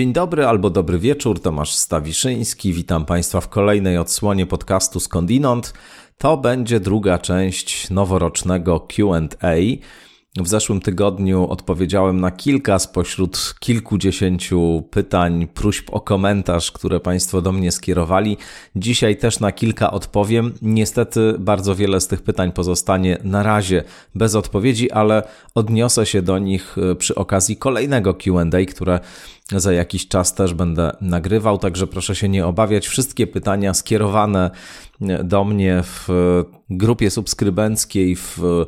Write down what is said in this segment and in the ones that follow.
Dzień dobry albo dobry wieczór, Tomasz Stawiszyński. Witam Państwa w kolejnej odsłonie podcastu Skądinąd. To będzie druga część noworocznego QA. W zeszłym tygodniu odpowiedziałem na kilka spośród kilkudziesięciu pytań, próśb o komentarz, które Państwo do mnie skierowali. Dzisiaj też na kilka odpowiem. Niestety bardzo wiele z tych pytań pozostanie na razie bez odpowiedzi, ale odniosę się do nich e, przy okazji kolejnego QA, które za jakiś czas też będę nagrywał, także proszę się nie obawiać. Wszystkie pytania skierowane do mnie w grupie subskrybenckiej, w e,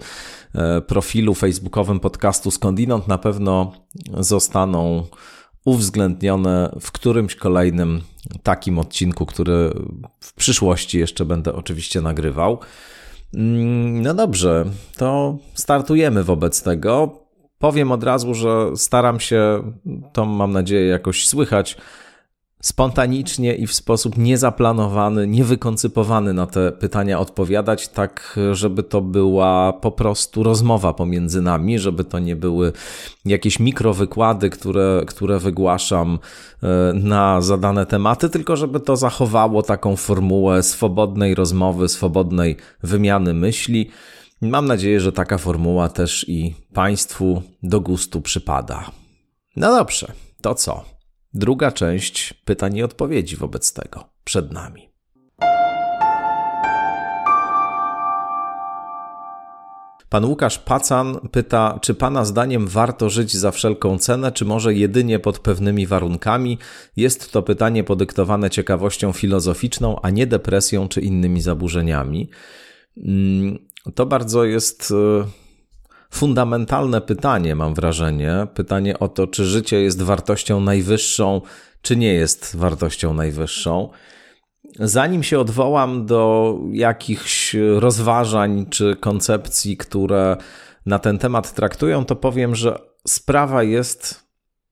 profilu facebookowym podcastu Skądinąd na pewno zostaną uwzględnione w którymś kolejnym takim odcinku, który w przyszłości jeszcze będę oczywiście nagrywał. Mm, no dobrze, to startujemy wobec tego. Powiem od razu, że staram się, to mam nadzieję jakoś słychać, spontanicznie i w sposób niezaplanowany, niewykoncypowany na te pytania odpowiadać, tak żeby to była po prostu rozmowa pomiędzy nami, żeby to nie były jakieś mikrowykłady, które, które wygłaszam e, na zadane tematy, tylko żeby to zachowało taką formułę swobodnej rozmowy, swobodnej wymiany myśli. Mam nadzieję, że taka formuła też i Państwu do gustu przypada. No dobrze, to co? Druga część pytań i odpowiedzi wobec tego przed nami. Pan Łukasz Pacan pyta, czy Pana zdaniem warto żyć za wszelką cenę, czy może jedynie pod pewnymi warunkami? Jest to pytanie podyktowane ciekawością filozoficzną, a nie depresją czy innymi zaburzeniami. Mm, to bardzo jest e, fundamentalne pytanie, mam wrażenie. Pytanie o to, czy życie jest wartością najwyższą, czy nie jest wartością najwyższą. Zanim się odwołam do jakichś rozważań czy koncepcji, które na ten temat traktują, to powiem, że sprawa jest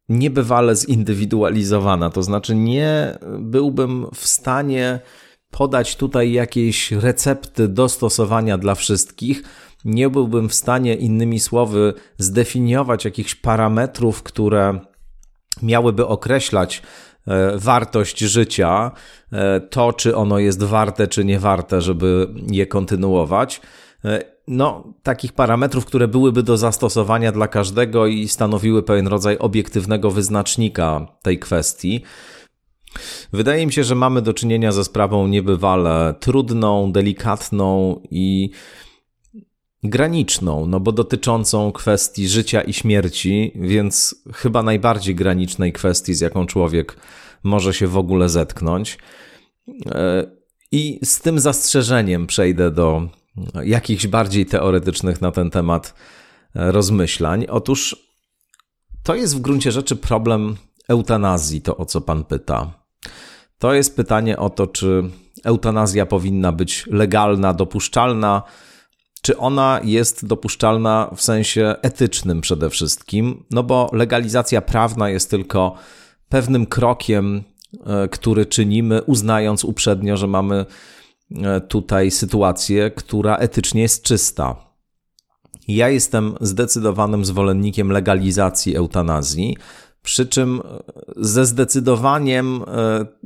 niebywale zindywidualizowana. To znaczy, nie byłbym w stanie podać tutaj jakiejś recepty dostosowania dla wszystkich. Nie byłbym w stanie, innymi słowy, zdefiniować jakichś parametrów, które miałyby określać e, wartość życia, e, to czy ono jest warte, czy nie warte, żeby je kontynuować. E, no, takich parametrów, które byłyby do zastosowania dla każdego i stanowiły pewien rodzaj obiektywnego wyznacznika tej kwestii. Wydaje mi się, że mamy do czynienia ze sprawą niebywale trudną, delikatną i graniczną, no bo dotyczącą kwestii życia i śmierci, więc chyba najbardziej granicznej kwestii, z jaką człowiek może się w ogóle zetknąć. E, I z tym zastrzeżeniem przejdę do jakichś bardziej teoretycznych na ten temat e, rozmyślań. Otóż to jest w gruncie rzeczy problem eutanazji, to o co pan pyta. To jest pytanie o to, czy eutanazja powinna być legalna, dopuszczalna, czy ona jest dopuszczalna w sensie etycznym przede wszystkim, no bo legalizacja prawna jest tylko pewnym krokiem, e, który czynimy, uznając uprzednio, że mamy e, tutaj sytuację, która etycznie jest czysta. Ja jestem zdecydowanym zwolennikiem legalizacji eutanazji, przy czym e, ze zdecydowaniem,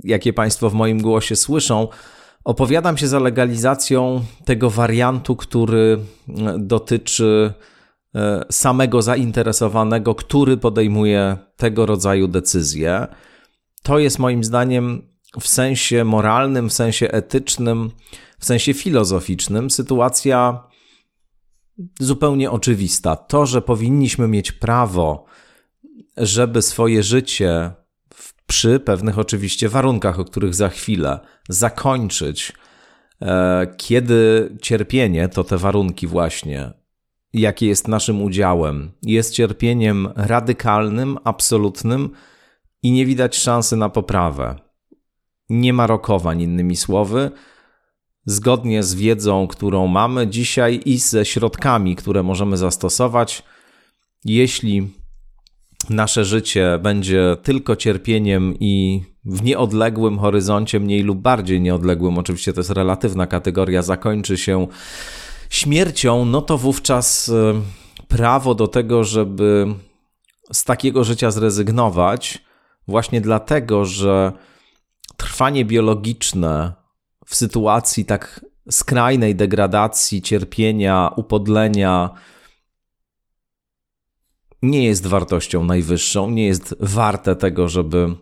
jakie Państwo w moim głosie słyszą, opowiadam się za legalizacją tego wariantu, który e, dotyczy samego zainteresowanego, który podejmuje tego rodzaju decyzje. To jest moim zdaniem w sensie moralnym, w sensie etycznym, w sensie filozoficznym sytuacja zupełnie oczywista. To, że powinniśmy mieć prawo żeby swoje życie przy pewnych oczywiście warunkach, o których za chwilę, zakończyć, e, kiedy cierpienie to te warunki właśnie, jakie jest naszym udziałem, jest cierpieniem radykalnym, absolutnym i nie widać szansy na poprawę. Nie ma rokowań, innymi słowy, zgodnie z wiedzą, którą mamy dzisiaj i ze środkami, które możemy zastosować, jeśli nasze życie będzie tylko cierpieniem i w nieodległym horyzoncie, mniej lub bardziej nieodległym, oczywiście to jest relatywna kategoria, zakończy się śmiercią, no to wówczas e, prawo do tego, żeby z takiego życia zrezygnować, właśnie dlatego, że trwanie biologiczne w sytuacji tak skrajnej degradacji, cierpienia, upodlenia nie jest wartością najwyższą, nie jest warte tego, żeby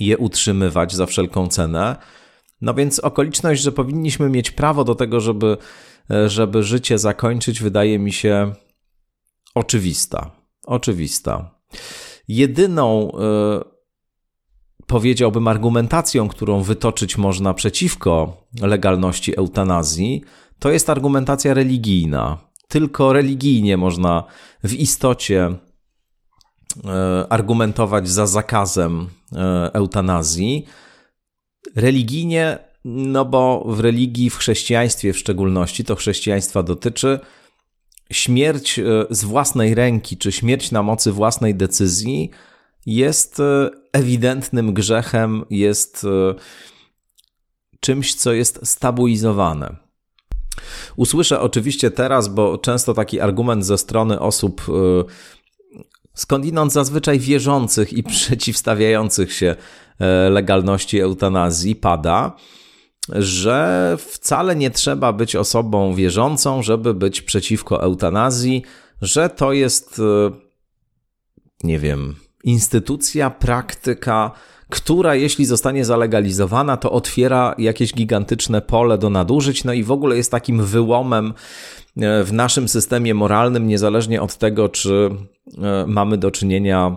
je utrzymywać za wszelką cenę. No więc okoliczność, że powinniśmy mieć prawo do tego, żeby, żeby życie zakończyć, wydaje mi się oczywista. Oczywista. Jedyną, y, powiedziałbym, argumentacją, którą wytoczyć można przeciwko legalności eutanazji, to jest argumentacja religijna. Tylko religijnie można w istocie y, argumentować za zakazem y, eutanazji. Religijnie, no bo w religii, w chrześcijaństwie w szczególności, to chrześcijaństwa dotyczy, śmierć e, z własnej ręki, czy śmierć na mocy własnej decyzji jest e, ewidentnym grzechem, jest e, czymś, co jest stabilizowane. Usłyszę oczywiście teraz, bo często taki argument ze strony osób skądinąd zazwyczaj wierzących i przeciwstawiających się legalności eutanazji pada, że wcale nie trzeba być osobą wierzącą, żeby być przeciwko eutanazji, że to jest, e, nie wiem, instytucja, praktyka, która jeśli zostanie zalegalizowana, to otwiera jakieś gigantyczne pole do nadużyć, no i w ogóle jest takim wyłomem e, w naszym systemie moralnym, niezależnie od tego, czy e, mamy do czynienia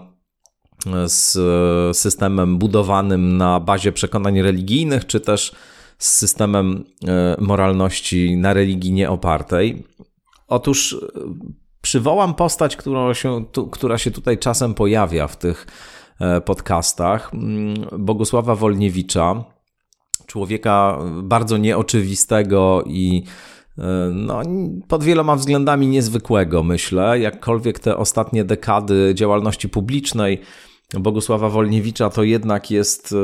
z systemem budowanym na bazie przekonań religijnych, czy też z systemem e, moralności na religii nieopartej. Otóż e, przywołam postać, którą się, tu, która się tutaj czasem pojawia w tych e, podcastach, mm, Bogusława Wolniewicza, człowieka bardzo nieoczywistego i no, pod wieloma względami niezwykłego, myślę. Jakkolwiek te ostatnie dekady działalności publicznej Bogusława Wolniewicza to jednak jest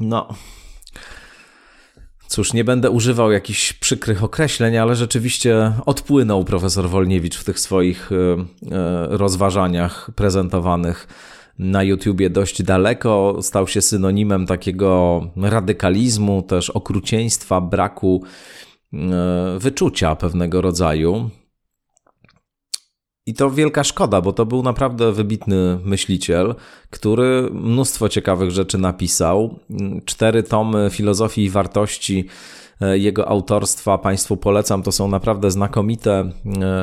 no, Cóż, nie będę używał jakichś przykrych określeń, ale rzeczywiście odpłynął profesor Wolniewicz w tych swoich e, e, rozważaniach prezentowanych na YouTubie dość daleko. Stał się synonimem takiego radykalizmu, też okrucieństwa, braku e, wyczucia pewnego rodzaju. I to wielka szkoda, bo to był naprawdę wybitny myśliciel, który mnóstwo ciekawych rzeczy napisał. Cztery tomy filozofii i wartości e, jego autorstwa Państwu polecam. To są naprawdę znakomite e,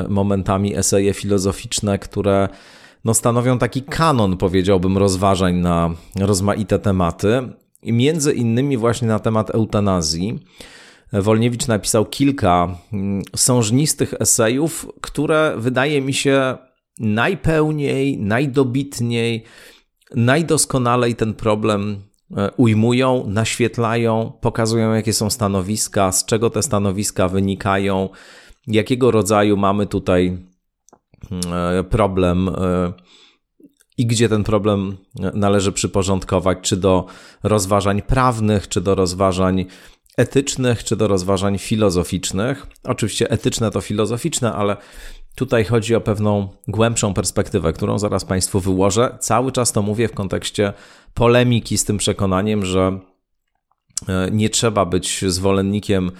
momentami eseje filozoficzne, które no, stanowią taki kanon, powiedziałbym, rozważań na rozmaite tematy. I między innymi właśnie na temat eutanazji. Wolniewicz napisał kilka mm, sążnistych esejów, które wydaje mi się najpełniej, najdobitniej, najdoskonalej ten problem e, ujmują, naświetlają, pokazują, jakie są stanowiska, z czego te stanowiska wynikają, jakiego rodzaju mamy tutaj mm, e, problem e, i gdzie ten problem należy przyporządkować, czy do rozważań prawnych, czy do rozważań etycznych czy do rozważań filozoficznych. Oczywiście etyczne to filozoficzne, ale tutaj chodzi o pewną głębszą perspektywę, którą zaraz Państwu wyłożę. Cały czas to mówię w kontekście polemiki z tym przekonaniem, że e, nie trzeba być zwolennikiem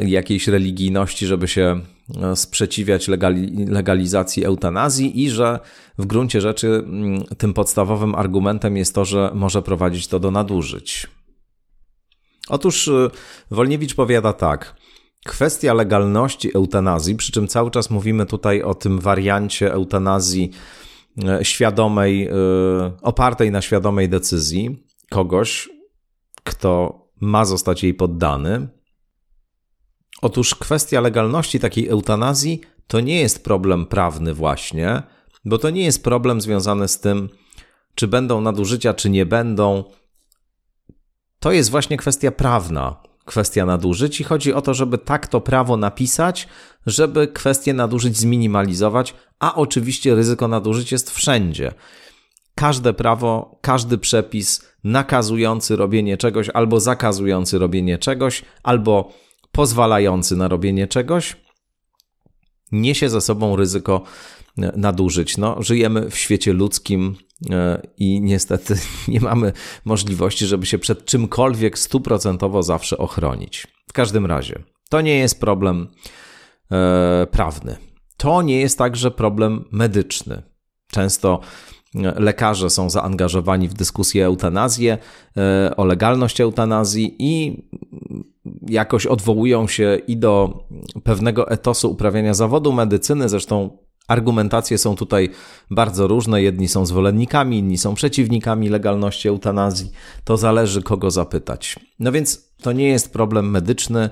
jakiejś religijności, żeby się e, sprzeciwiać legali legalizacji eutanazji i że w gruncie rzeczy mm, tym podstawowym argumentem jest to, że może prowadzić to do nadużyć. Otóż y, Wolniewicz powiada tak. Kwestia legalności eutanazji, przy czym cały czas mówimy tutaj o tym wariancie eutanazji świadomej, opartej na świadomej decyzji kogoś, kto ma zostać jej poddany. Otóż kwestia legalności takiej eutanazji to nie jest problem prawny, właśnie, bo to nie jest problem związany z tym, czy będą nadużycia, czy nie będą, to jest właśnie kwestia prawna, kwestia nadużyć i chodzi o to, żeby tak to prawo napisać, żeby kwestię nadużyć zminimalizować, a oczywiście ryzyko nadużyć jest wszędzie. Każde prawo, każdy przepis nakazujący robienie czegoś albo zakazujący robienie czegoś, albo pozwalający na robienie czegoś, niesie ze sobą ryzyko nadużyć. No, żyjemy w świecie ludzkim, i niestety nie mamy możliwości, żeby się przed czymkolwiek stuprocentowo zawsze ochronić. W każdym razie, to nie jest problem e, prawny. To nie jest także problem medyczny. Często lekarze są zaangażowani w dyskusję eutanazję, e, o legalność eutanazji i jakoś odwołują się i do pewnego etosu uprawiania zawodu medycyny. Zresztą argumentacje są tutaj bardzo różne. Jedni są zwolennikami, inni są przeciwnikami legalności eutanazji. To zależy, kogo zapytać. No więc to nie jest problem medyczny.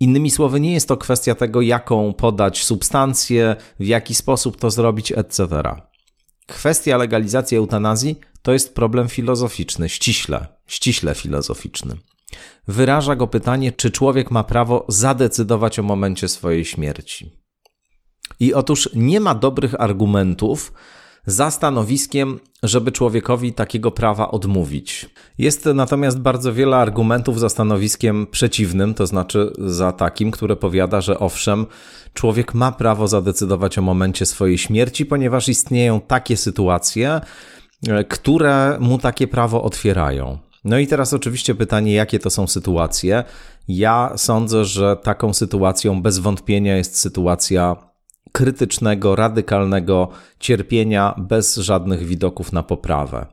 Innymi słowy, nie jest to kwestia tego, jaką podać substancję, w jaki sposób to zrobić, etc. Kwestia legalizacji eutanazji to jest problem filozoficzny, ściśle, ściśle filozoficzny. Wyraża go pytanie, czy człowiek ma prawo zadecydować o momencie swojej śmierci. I otóż nie ma dobrych argumentów za stanowiskiem, żeby człowiekowi takiego prawa odmówić. Jest natomiast bardzo wiele argumentów za stanowiskiem przeciwnym, to znaczy za takim, które powiada, że owszem, człowiek ma prawo zadecydować o momencie swojej śmierci, ponieważ istnieją takie sytuacje, e, które mu takie prawo otwierają. No i teraz oczywiście pytanie, jakie to są sytuacje. Ja sądzę, że taką sytuacją bez wątpienia jest sytuacja krytycznego, radykalnego cierpienia bez żadnych widoków na poprawę.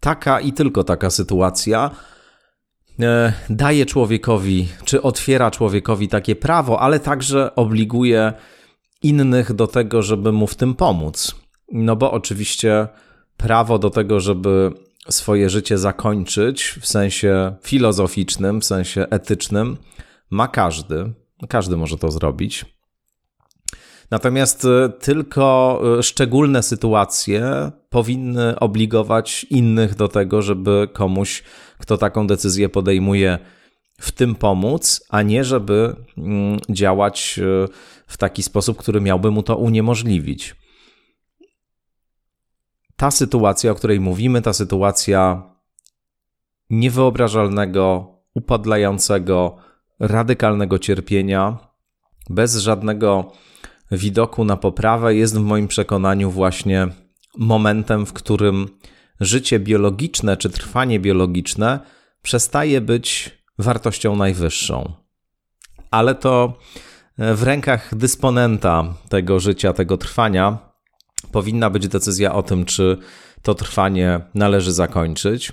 Taka i tylko taka sytuacja e, daje człowiekowi, czy otwiera człowiekowi takie prawo, ale także obliguje innych do tego, żeby mu w tym pomóc. No bo oczywiście prawo do tego, żeby swoje życie zakończyć w sensie filozoficznym, w sensie etycznym, ma każdy. Każdy może to zrobić. Natomiast e, tylko e, szczególne sytuacje powinny obligować innych do tego, żeby komuś, kto taką decyzję podejmuje, w tym pomóc, a nie żeby mm, działać e, w taki sposób, który miałby mu to uniemożliwić. Ta sytuacja, o której mówimy, ta sytuacja niewyobrażalnego, upadlającego, radykalnego cierpienia, bez żadnego widoku na poprawę jest w moim przekonaniu właśnie momentem, w którym życie biologiczne czy trwanie biologiczne przestaje być wartością najwyższą. Ale to w rękach dysponenta tego życia, tego trwania powinna być decyzja o tym, czy to trwanie należy zakończyć,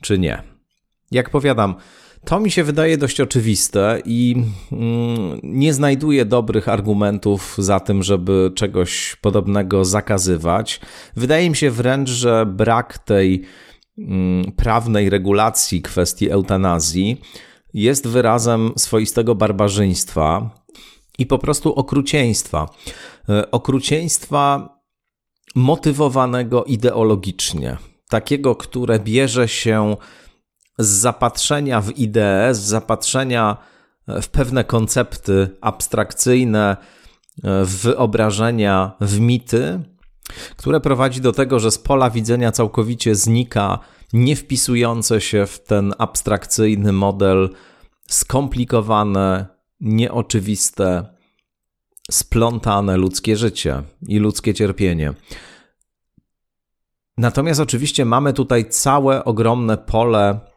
czy nie. Jak powiadam, to mi się wydaje dość oczywiste i mm, nie znajduję dobrych argumentów za tym, żeby czegoś podobnego zakazywać. Wydaje mi się wręcz, że brak tej mm, prawnej regulacji kwestii eutanazji jest wyrazem swoistego barbarzyństwa i po prostu okrucieństwa. E, okrucieństwa motywowanego ideologicznie, takiego, które bierze się z zapatrzenia w ideę, z zapatrzenia w pewne koncepty abstrakcyjne, w wyobrażenia, w mity, które prowadzi do tego, że z pola widzenia całkowicie znika nie wpisujące się w ten abstrakcyjny model skomplikowane, nieoczywiste, splątane ludzkie życie i ludzkie cierpienie. Natomiast oczywiście mamy tutaj całe ogromne pole E,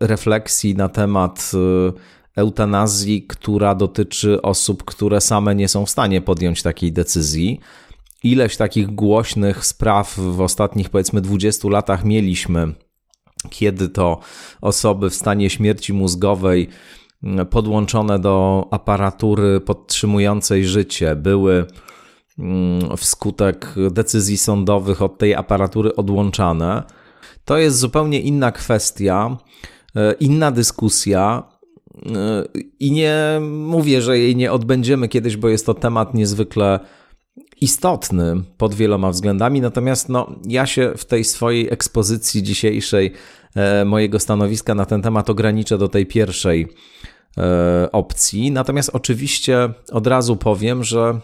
refleksji na temat e, eutanazji, która dotyczy osób, które same nie są w stanie podjąć takiej decyzji. Ileś takich głośnych spraw w ostatnich powiedzmy 20 latach mieliśmy, kiedy to osoby w stanie śmierci mózgowej podłączone do aparatury podtrzymującej życie były wskutek decyzji sądowych od tej aparatury odłączane to jest zupełnie inna kwestia, e, inna dyskusja. E, I nie mówię, że jej nie odbędziemy kiedyś, bo jest to temat niezwykle istotny pod wieloma względami. Natomiast no, ja się w tej swojej ekspozycji dzisiejszej e, mojego stanowiska na ten temat ograniczę do tej pierwszej opcji. Natomiast oczywiście od razu powiem, że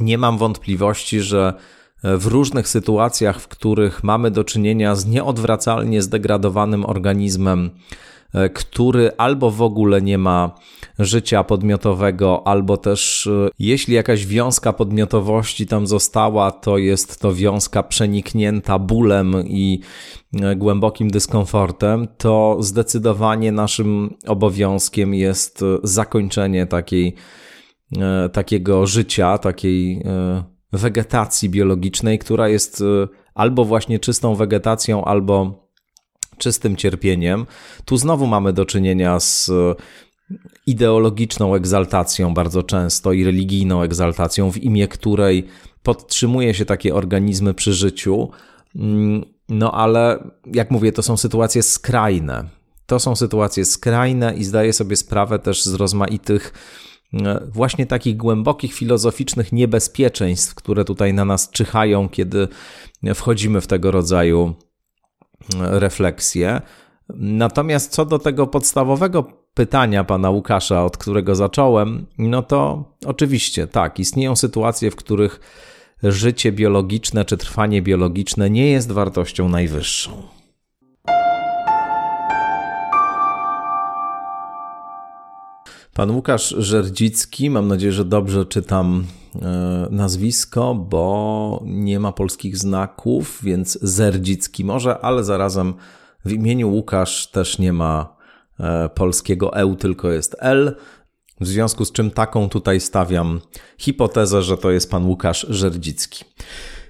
nie mam wątpliwości, że w różnych sytuacjach, w których mamy do czynienia z nieodwracalnie zdegradowanym organizmem, e, który albo w ogóle nie ma życia podmiotowego, albo też e, jeśli jakaś wiązka podmiotowości tam została, to jest to wiązka przeniknięta bólem i e, głębokim dyskomfortem, to zdecydowanie naszym obowiązkiem jest zakończenie takiej, takiego życia, takiej wegetacji biologicznej, która jest albo właśnie czystą wegetacją, albo czystym cierpieniem. Tu znowu mamy do czynienia z ideologiczną egzaltacją bardzo często i religijną egzaltacją, w imię której podtrzymuje się takie organizmy przy życiu. Mm, no ale jak mówię, to są sytuacje skrajne. To są sytuacje skrajne i zdaję sobie sprawę też z rozmaitych właśnie takich głębokich filozoficznych niebezpieczeństw, które tutaj na nas czyhają, kiedy wchodzimy w tego rodzaju e, refleksje. Natomiast co do tego podstawowego pytania pana Łukasza, od którego zacząłem, no to oczywiście tak, istnieją sytuacje, w których życie biologiczne czy trwanie biologiczne nie jest wartością najwyższą. Pan Łukasz Żerdzicki, mam nadzieję, że dobrze czytam e, nazwisko, bo nie ma polskich znaków, więc Zerdzicki może, ale zarazem w imieniu Łukasz też nie ma e, polskiego EU, tylko jest L. W związku z czym taką tutaj stawiam hipotezę, że to jest pan Łukasz Żerdzicki.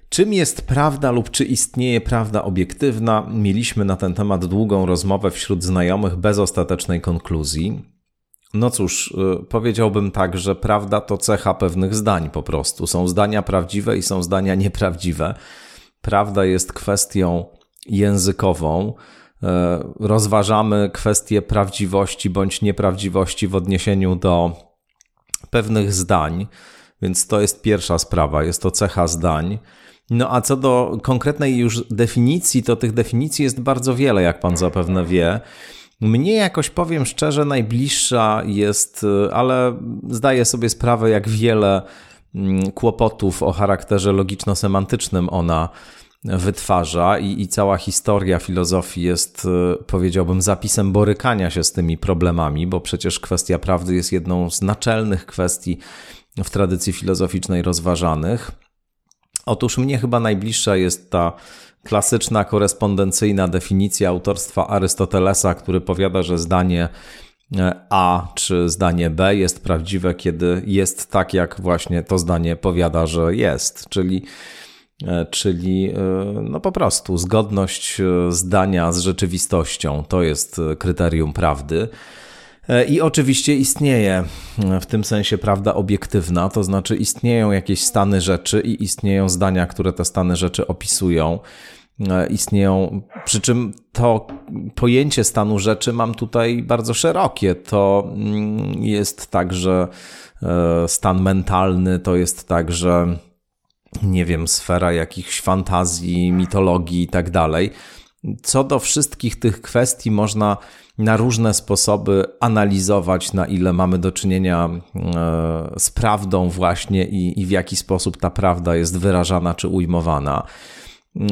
Czym jest prawda lub czy istnieje prawda obiektywna? Mieliśmy na ten temat długą rozmowę wśród znajomych bez ostatecznej konkluzji. No cóż, y, powiedziałbym tak, że prawda to cecha pewnych zdań po prostu. Są zdania prawdziwe i są zdania nieprawdziwe. Prawda jest kwestią językową. Y, rozważamy kwestię prawdziwości bądź nieprawdziwości w odniesieniu do pewnych zdań, więc to jest pierwsza sprawa, jest to cecha zdań. No a co do konkretnej już definicji, to tych definicji jest bardzo wiele, jak pan zapewne wie. Mnie jakoś powiem szczerze, najbliższa jest, y, ale zdaję sobie sprawę, jak wiele mm, kłopotów o charakterze logiczno-semantycznym ona wytwarza i, i cała historia filozofii jest, y, powiedziałbym, zapisem borykania się z tymi problemami, bo przecież kwestia prawdy jest jedną z naczelnych kwestii w tradycji filozoficznej rozważanych. Otóż mnie chyba najbliższa jest ta klasyczna korespondencyjna definicja autorstwa Arystotelesa, który powiada, że zdanie e, A czy zdanie B jest prawdziwe, kiedy jest tak, jak właśnie to zdanie powiada, że jest, czyli e, czyli e, no po prostu zgodność zdania z rzeczywistością to jest kryterium prawdy. I oczywiście istnieje w tym sensie prawda obiektywna, to znaczy istnieją jakieś stany rzeczy i istnieją zdania, które te stany rzeczy opisują. E, istnieją, przy czym to pojęcie stanu rzeczy mam tutaj bardzo szerokie. To mm, jest także e, stan mentalny, to jest także, nie wiem, sfera jakichś fantazji, mitologii i tak dalej. Co do wszystkich tych kwestii można na różne sposoby analizować, na ile mamy do czynienia e, z prawdą właśnie i, i w jaki sposób ta prawda jest wyrażana czy ujmowana.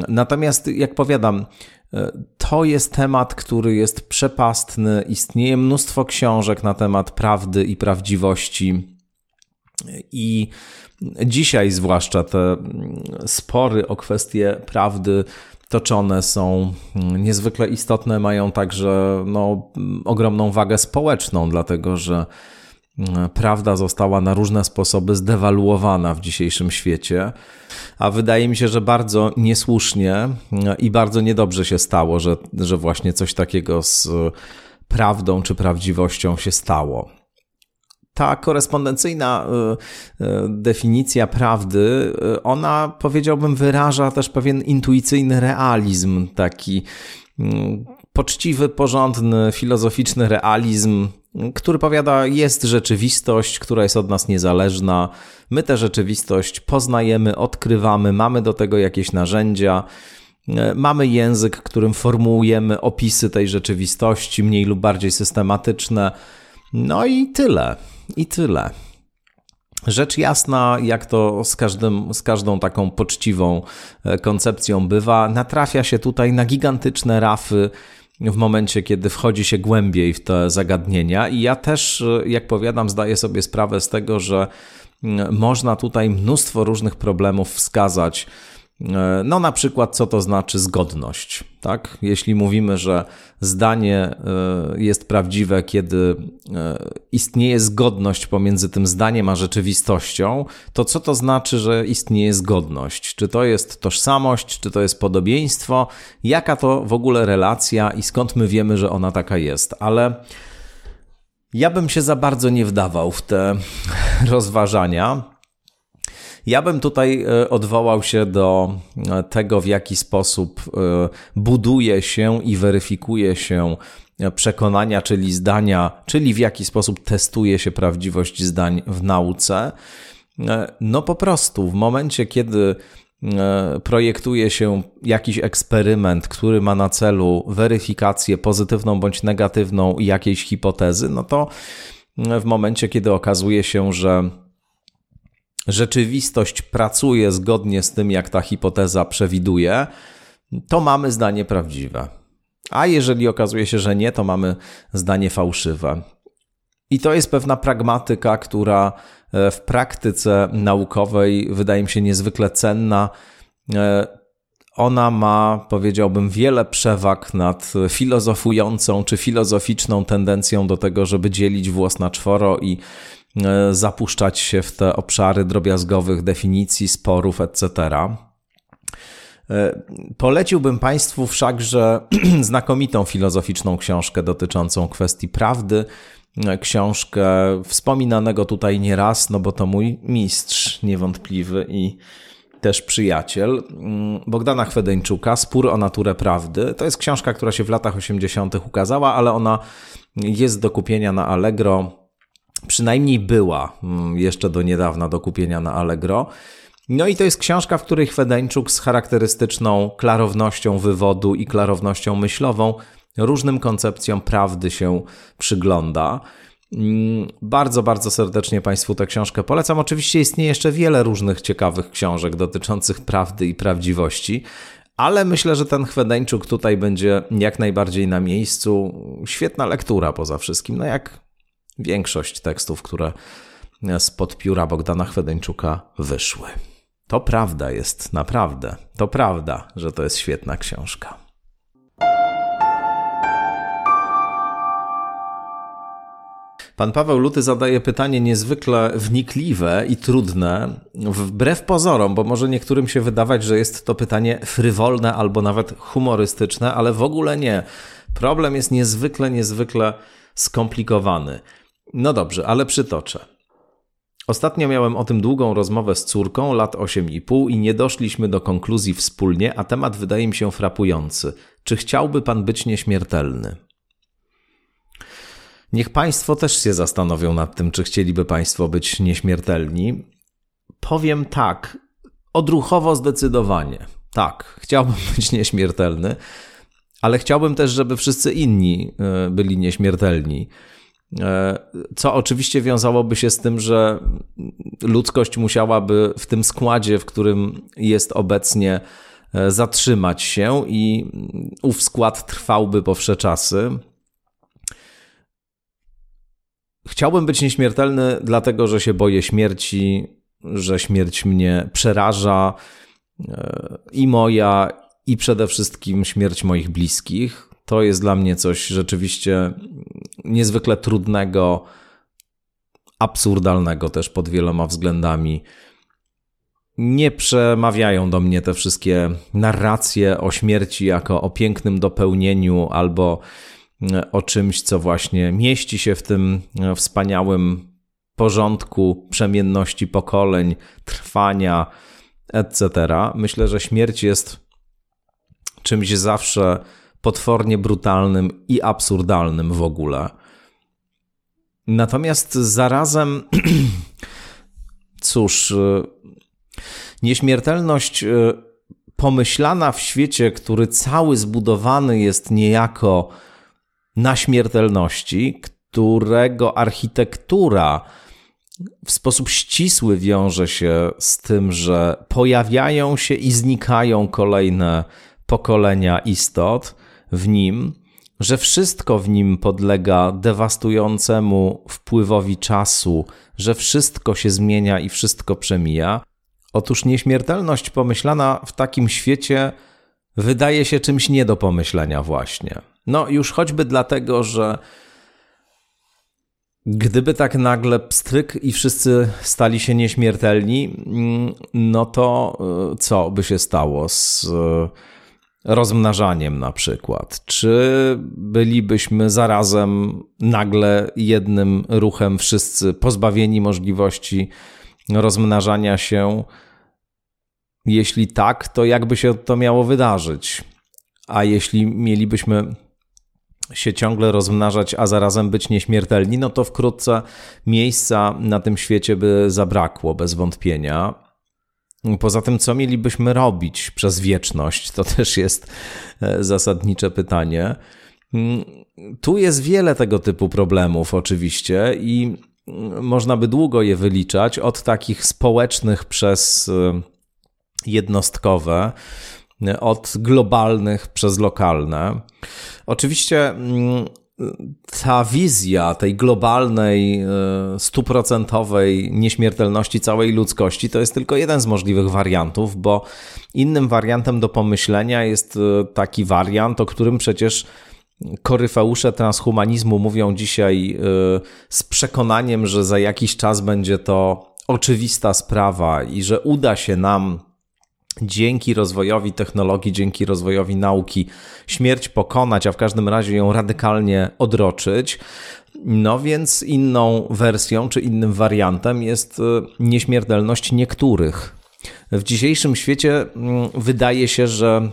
Natomiast, jak powiadam, e, to jest temat, który jest przepastny. Istnieje mnóstwo książek na temat prawdy i prawdziwości. I dzisiaj, zwłaszcza, te spory o kwestie prawdy toczone są niezwykle istotne, mają także no, ogromną wagę społeczną, dlatego że prawda została na różne sposoby zdewaluowana w dzisiejszym świecie. A wydaje mi się, że bardzo niesłusznie i bardzo niedobrze się stało, że, że właśnie coś takiego z prawdą czy prawdziwością się stało. Ta korespondencyjna y, y, definicja prawdy, y, ona powiedziałbym wyraża też pewien intuicyjny realizm, taki poczciwy, porządny, filozoficzny realizm, który powiada, jest rzeczywistość, która jest od nas niezależna. My tę rzeczywistość poznajemy, odkrywamy, mamy do tego jakieś narzędzia. Mamy język, którym formułujemy opisy tej rzeczywistości, mniej lub bardziej systematyczne. No i tyle. I tyle. Rzecz jasna, jak to z, każdym, z każdą taką poczciwą e, koncepcją bywa, natrafia się tutaj na gigantyczne rafy w momencie, kiedy wchodzi się głębiej w te zagadnienia. I ja też, jak powiadam, zdaję sobie sprawę z tego, że mm, można tutaj mnóstwo różnych problemów wskazać E, no, na przykład, co to znaczy zgodność. Tak? Jeśli mówimy, że zdanie e, jest prawdziwe, kiedy e, istnieje zgodność pomiędzy tym zdaniem a rzeczywistością, to co to znaczy, że istnieje zgodność? Czy to jest tożsamość, czy to jest podobieństwo? Jaka to w ogóle relacja i skąd my wiemy, że ona taka jest? Ale ja bym się za bardzo nie wdawał w te rozważania. Ja bym tutaj e, odwołał się do e, tego, w jaki sposób e, buduje się i weryfikuje się przekonania, czyli zdania, czyli w jaki sposób testuje się prawdziwość zdań w nauce. No po prostu w momencie, kiedy projektuje się jakiś eksperyment, który ma na celu weryfikację pozytywną bądź negatywną jakiejś hipotezy, no to w momencie, kiedy okazuje się, że rzeczywistość pracuje zgodnie z tym, jak ta hipoteza przewiduje, to mamy zdanie prawdziwe. A jeżeli okazuje się, że nie, to mamy zdanie fałszywe. I to jest pewna pragmatyka, która e, w praktyce naukowej wydaje mi się niezwykle cenna. E, ona ma, powiedziałbym, wiele przewag nad filozofującą czy filozoficzną tendencją do tego, żeby dzielić włos na czworo i zapuszczać się w te obszary drobiazgowych definicji, sporów, etc. E, poleciłbym Państwu wszakże znakomitą filozoficzną książkę dotyczącą kwestii prawdy. E, książkę wspominanego tutaj nieraz, no bo to mój mistrz niewątpliwy i też przyjaciel mm, Bogdana Chwedeńczuka, Spór o naturę prawdy. To jest książka, która się w latach 80. ukazała, ale ona jest do kupienia na Allegro Przynajmniej była mm, jeszcze do niedawna do kupienia na Allegro. No i to jest książka, w której Chwedeńczuk z charakterystyczną klarownością wywodu i klarownością myślową różnym koncepcjom prawdy się przygląda. Mm, bardzo, bardzo serdecznie Państwu tę książkę polecam. Oczywiście istnieje jeszcze wiele różnych ciekawych książek dotyczących prawdy i prawdziwości, ale myślę, że ten Chwedeńczuk tutaj będzie jak najbardziej na miejscu. Świetna lektura poza wszystkim. No jak większość tekstów, które spod pióra Bogdana Chwedeńczuka wyszły. To prawda jest, naprawdę. To prawda, że to jest świetna książka. Pan Paweł Luty zadaje pytanie niezwykle wnikliwe i trudne, wbrew pozorom, bo może niektórym się wydawać, że jest to pytanie frywolne albo nawet humorystyczne, ale w ogóle nie. Problem jest niezwykle, niezwykle skomplikowany. No dobrze, ale przytoczę. Ostatnio miałem o tym długą rozmowę z córką, lat 8,5 i nie doszliśmy do konkluzji wspólnie, a temat wydaje mi się frapujący. Czy chciałby pan być nieśmiertelny? Niech państwo też się zastanowią nad tym, czy chcieliby państwo być nieśmiertelni. Powiem tak, odruchowo zdecydowanie. Tak, chciałbym być nieśmiertelny, ale chciałbym też, żeby wszyscy inni e, byli nieśmiertelni. E, co oczywiście wiązałoby się z tym, że ludzkość musiałaby w tym składzie, w którym jest obecnie, e, zatrzymać się i ów skład trwałby po czasy. Chciałbym być nieśmiertelny, dlatego że się boję śmierci, że śmierć mnie przeraża e, i moja, i przede wszystkim śmierć moich bliskich. To jest dla mnie coś rzeczywiście niezwykle trudnego, absurdalnego też pod wieloma względami. Nie przemawiają do mnie te wszystkie narracje o śmierci jako o pięknym dopełnieniu albo e, o czymś, co właśnie mieści się w tym e, wspaniałym porządku przemienności pokoleń, trwania, etc. Myślę, że śmierć jest czymś zawsze potwornie brutalnym i absurdalnym w ogóle. Natomiast zarazem, cóż, y, nieśmiertelność y, pomyślana w świecie, który cały zbudowany jest niejako na śmiertelności, którego architektura w sposób ścisły wiąże się z tym, że pojawiają się i znikają kolejne pokolenia istot, w nim że wszystko w nim podlega dewastującemu wpływowi czasu, że wszystko się zmienia i wszystko przemija. Otóż nieśmiertelność pomyślana w takim świecie wydaje się czymś nie do pomyślenia, właśnie. No, już choćby dlatego, że Gdyby tak nagle pstryk i wszyscy stali się nieśmiertelni, mm, no to e, co by się stało z rozmnażaniem na przykład? Czy bylibyśmy zarazem nagle jednym ruchem wszyscy pozbawieni możliwości rozmnażania się? Jeśli tak, to jakby się to miało wydarzyć? A jeśli mielibyśmy się ciągle rozmnażać, a zarazem być nieśmiertelni, no to wkrótce miejsca na tym świecie by zabrakło, bez wątpienia. Poza tym, co mielibyśmy robić przez wieczność, to też jest e, zasadnicze pytanie. Mm, tu jest wiele tego typu problemów, oczywiście, i mm, można by długo je wyliczać, od takich społecznych przez e, jednostkowe, od globalnych przez lokalne. Oczywiście mm, ta wizja tej globalnej, e, stuprocentowej nieśmiertelności całej ludzkości to jest tylko jeden z możliwych wariantów, bo innym wariantem do pomyślenia jest e, taki wariant, o którym przecież koryfeusze transhumanizmu mówią dzisiaj e, z przekonaniem, że za jakiś czas będzie to oczywista sprawa i że uda się nam dzięki rozwojowi technologii, dzięki rozwojowi nauki śmierć pokonać, a w każdym razie ją radykalnie odroczyć. No więc inną wersją czy innym wariantem jest e, nieśmiertelność niektórych. W dzisiejszym świecie mm, wydaje się, że e,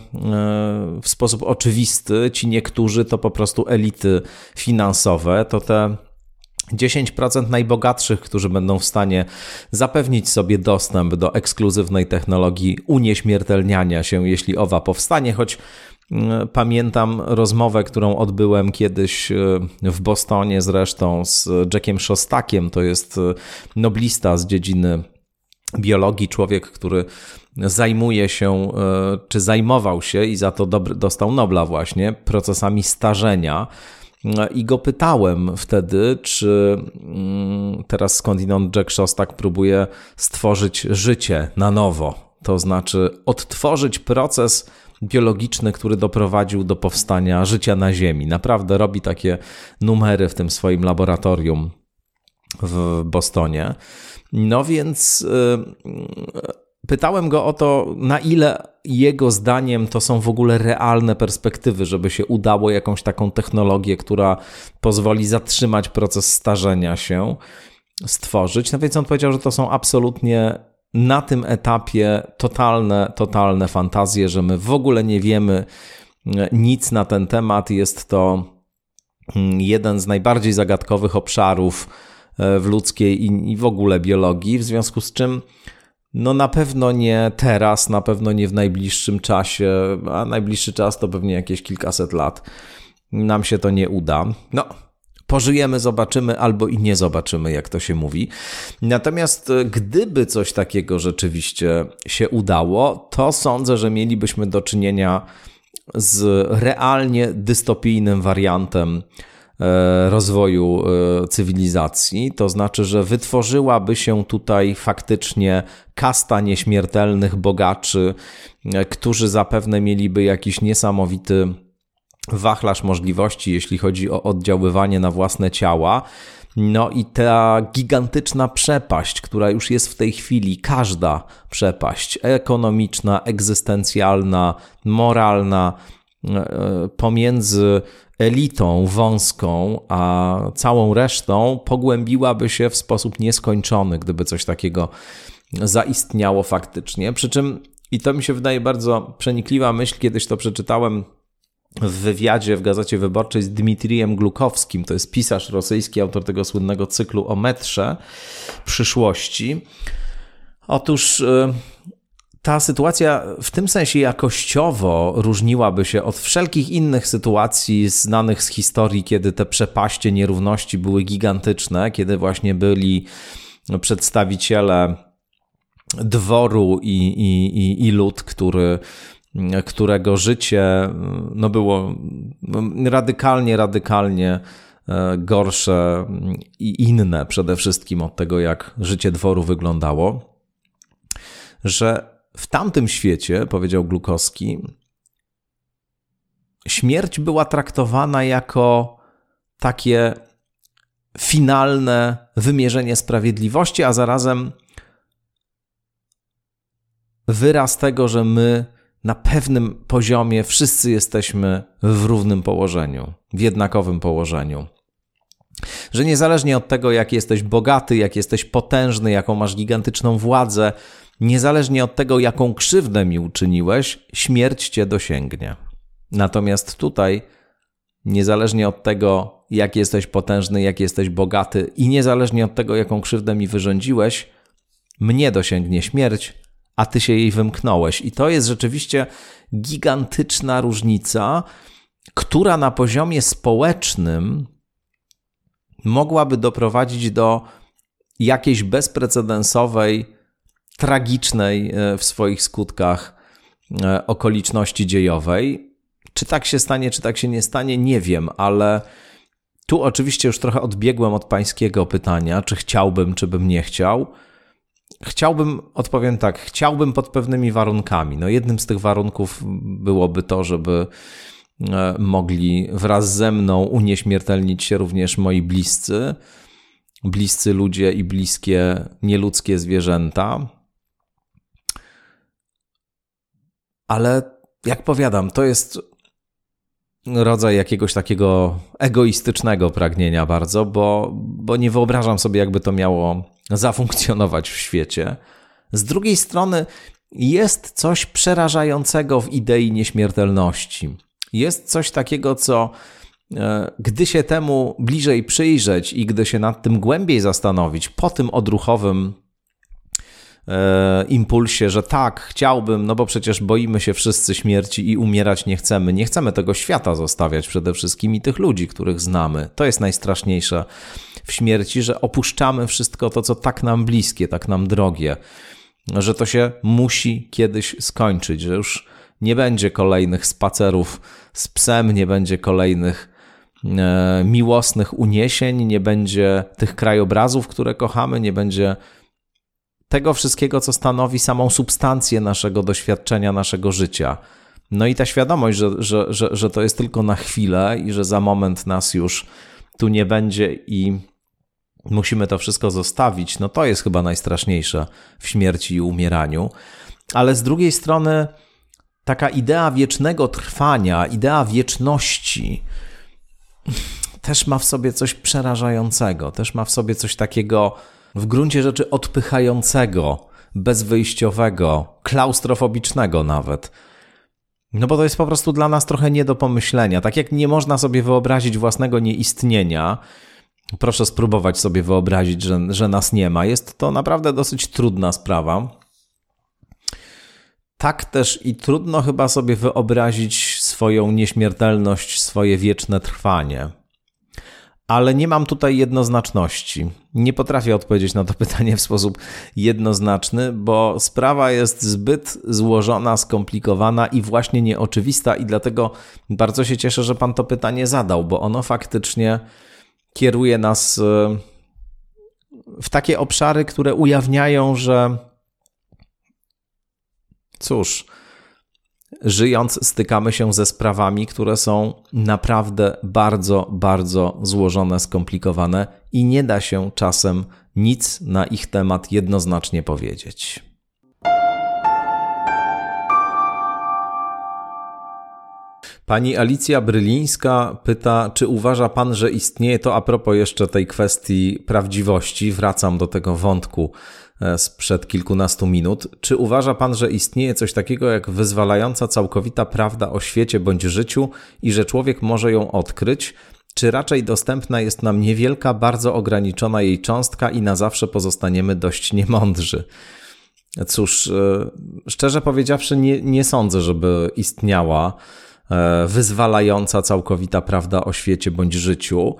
w sposób oczywisty ci niektórzy to po prostu elity finansowe, to te 10% najbogatszych, którzy będą w stanie zapewnić sobie dostęp do ekskluzywnej technologii unieśmiertelniania się, jeśli owa powstanie, choć mm, Pamiętam rozmowę, którą odbyłem kiedyś e, w Bostonie zresztą z Jackiem Szostakiem, to jest e, noblista z dziedziny biologii, człowiek, który zajmuje się, e, czy zajmował się i za to dostał Nobla właśnie, procesami starzenia i go pytałem wtedy, czy mm, teraz skądinąd Jack Szostak próbuje stworzyć życie na nowo. To znaczy odtworzyć proces biologiczny, który doprowadził do powstania życia na Ziemi. Naprawdę robi takie numery w tym swoim laboratorium w Bostonie. No więc y, Pytałem go o to, na ile jego zdaniem to są w ogóle realne perspektywy, żeby się udało jakąś taką technologię, która pozwoli zatrzymać proces starzenia się, stworzyć. No więc on powiedział, że to są absolutnie na tym etapie totalne, totalne fantazje, że my w ogóle nie wiemy e, nic na ten temat. Jest to mm, jeden z najbardziej zagadkowych obszarów e, w ludzkiej i w ogóle biologii, w związku z czym no na pewno nie teraz, na pewno nie w najbliższym czasie, a najbliższy czas to pewnie jakieś kilkaset lat. Nam się to nie uda. No, pożyjemy, zobaczymy, albo i nie zobaczymy, jak to się mówi. Natomiast e, gdyby coś takiego rzeczywiście się udało, to sądzę, że mielibyśmy do czynienia z realnie dystopijnym wariantem rozwoju e, cywilizacji. To znaczy, że wytworzyłaby się tutaj faktycznie kasta nieśmiertelnych bogaczy, e, którzy zapewne mieliby jakiś niesamowity wachlarz możliwości, jeśli chodzi o oddziaływanie na własne ciała. No i ta gigantyczna przepaść, która już jest w tej chwili, każda przepaść ekonomiczna, egzystencjalna, moralna, pomiędzy elitą wąską, a całą resztą pogłębiłaby się w sposób nieskończony, gdyby coś takiego zaistniało faktycznie. Przy czym, i to mi się wydaje bardzo przenikliwa myśl, kiedyś to przeczytałem w wywiadzie w Gazecie Wyborczej z Dmitrijem Glukowskim, to jest pisarz rosyjski, autor tego słynnego cyklu o metrze przyszłości. Otóż y, ta sytuacja w tym sensie jakościowo różniłaby się od wszelkich innych sytuacji znanych z historii, kiedy te przepaście nierówności były gigantyczne, kiedy właśnie byli przedstawiciele dworu i, i, i, i lud, który którego życie no było radykalnie, radykalnie e, gorsze i inne przede wszystkim od tego, jak życie dworu wyglądało, że w tamtym świecie, powiedział Glukowski, śmierć była traktowana jako takie finalne wymierzenie sprawiedliwości, a zarazem wyraz tego, że my na pewnym poziomie wszyscy jesteśmy w równym położeniu, w jednakowym położeniu. Że niezależnie od tego, jak jesteś bogaty, jak jesteś potężny, jaką masz gigantyczną władzę, niezależnie od tego, jaką krzywdę mi uczyniłeś, śmierć cię dosięgnie. Natomiast tutaj, niezależnie od tego, jak jesteś potężny, jak jesteś bogaty i niezależnie od tego, jaką krzywdę mi wyrządziłeś, mnie dosięgnie śmierć, a ty się jej wymknąłeś. I to jest rzeczywiście gigantyczna różnica, która na poziomie społecznym mogłaby doprowadzić do jakiejś bezprecedensowej, tragicznej e, w swoich skutkach e, okoliczności dziejowej. Czy tak się stanie, czy tak się nie stanie, nie wiem, ale tu oczywiście już trochę odbiegłem od pańskiego pytania, czy chciałbym, czy bym nie chciał. Chciałbym, odpowiem tak, chciałbym pod pewnymi warunkami. No jednym z tych warunków byłoby to, żeby e, mogli wraz ze mną unieśmiertelnić się również moi bliscy, bliscy ludzie i bliskie nieludzkie zwierzęta. Ale jak powiadam, to jest rodzaj jakiegoś takiego egoistycznego pragnienia bardzo, bo, bo nie wyobrażam sobie, jakby to miało zafunkcjonować w świecie. Z drugiej strony jest coś przerażającego w idei nieśmiertelności. Jest coś takiego, co e, gdy się temu bliżej przyjrzeć i gdy się nad tym głębiej zastanowić, po tym odruchowym E, impulsie, że tak, chciałbym, no bo przecież boimy się wszyscy śmierci i umierać nie chcemy. Nie chcemy tego świata zostawiać przede wszystkim i tych ludzi, których znamy. To jest najstraszniejsze w śmierci, że opuszczamy wszystko to, co tak nam bliskie, tak nam drogie, że to się musi kiedyś skończyć, że już nie będzie kolejnych spacerów z psem, nie będzie kolejnych e, miłosnych uniesień, nie będzie tych krajobrazów, które kochamy, nie będzie tego wszystkiego, co stanowi samą substancję naszego doświadczenia, naszego życia. No i ta świadomość, że, że, że, że to jest tylko na chwilę i że za moment nas już tu nie będzie i musimy to wszystko zostawić, no to jest chyba najstraszniejsze w śmierci i umieraniu. Ale z drugiej strony, taka idea wiecznego trwania, idea wieczności, też ma w sobie coś przerażającego, też ma w sobie coś takiego w gruncie rzeczy odpychającego, bezwyjściowego, klaustrofobicznego nawet. No bo to jest po prostu dla nas trochę nie do pomyślenia. Tak jak nie można sobie wyobrazić własnego nieistnienia, proszę spróbować sobie wyobrazić, że, że nas nie ma. Jest to naprawdę dosyć trudna sprawa. Tak też i trudno chyba sobie wyobrazić swoją nieśmiertelność, swoje wieczne trwanie ale nie mam tutaj jednoznaczności. Nie potrafię odpowiedzieć na to pytanie w sposób jednoznaczny, bo sprawa jest zbyt złożona, skomplikowana i właśnie nieoczywista, i dlatego bardzo się cieszę, że Pan to pytanie zadał, bo ono faktycznie kieruje nas e, w takie obszary, które ujawniają, że cóż, żyjąc, stykamy się ze sprawami, które są naprawdę bardzo, bardzo złożone, skomplikowane i nie da się czasem nic na ich temat jednoznacznie powiedzieć. Pani Alicja Brylińska pyta, czy uważa pan, że istnieje to a propos jeszcze tej kwestii prawdziwości? Wracam do tego wątku sprzed kilkunastu minut. Czy uważa Pan, że istnieje coś takiego jak wyzwalająca całkowita prawda o świecie bądź życiu i że człowiek może ją odkryć? Czy raczej dostępna jest nam niewielka, bardzo ograniczona jej cząstka i na zawsze pozostaniemy dość niemądrzy? Cóż, e, szczerze powiedziawszy, nie, nie sądzę, żeby istniała e, wyzwalająca całkowita prawda o świecie bądź życiu.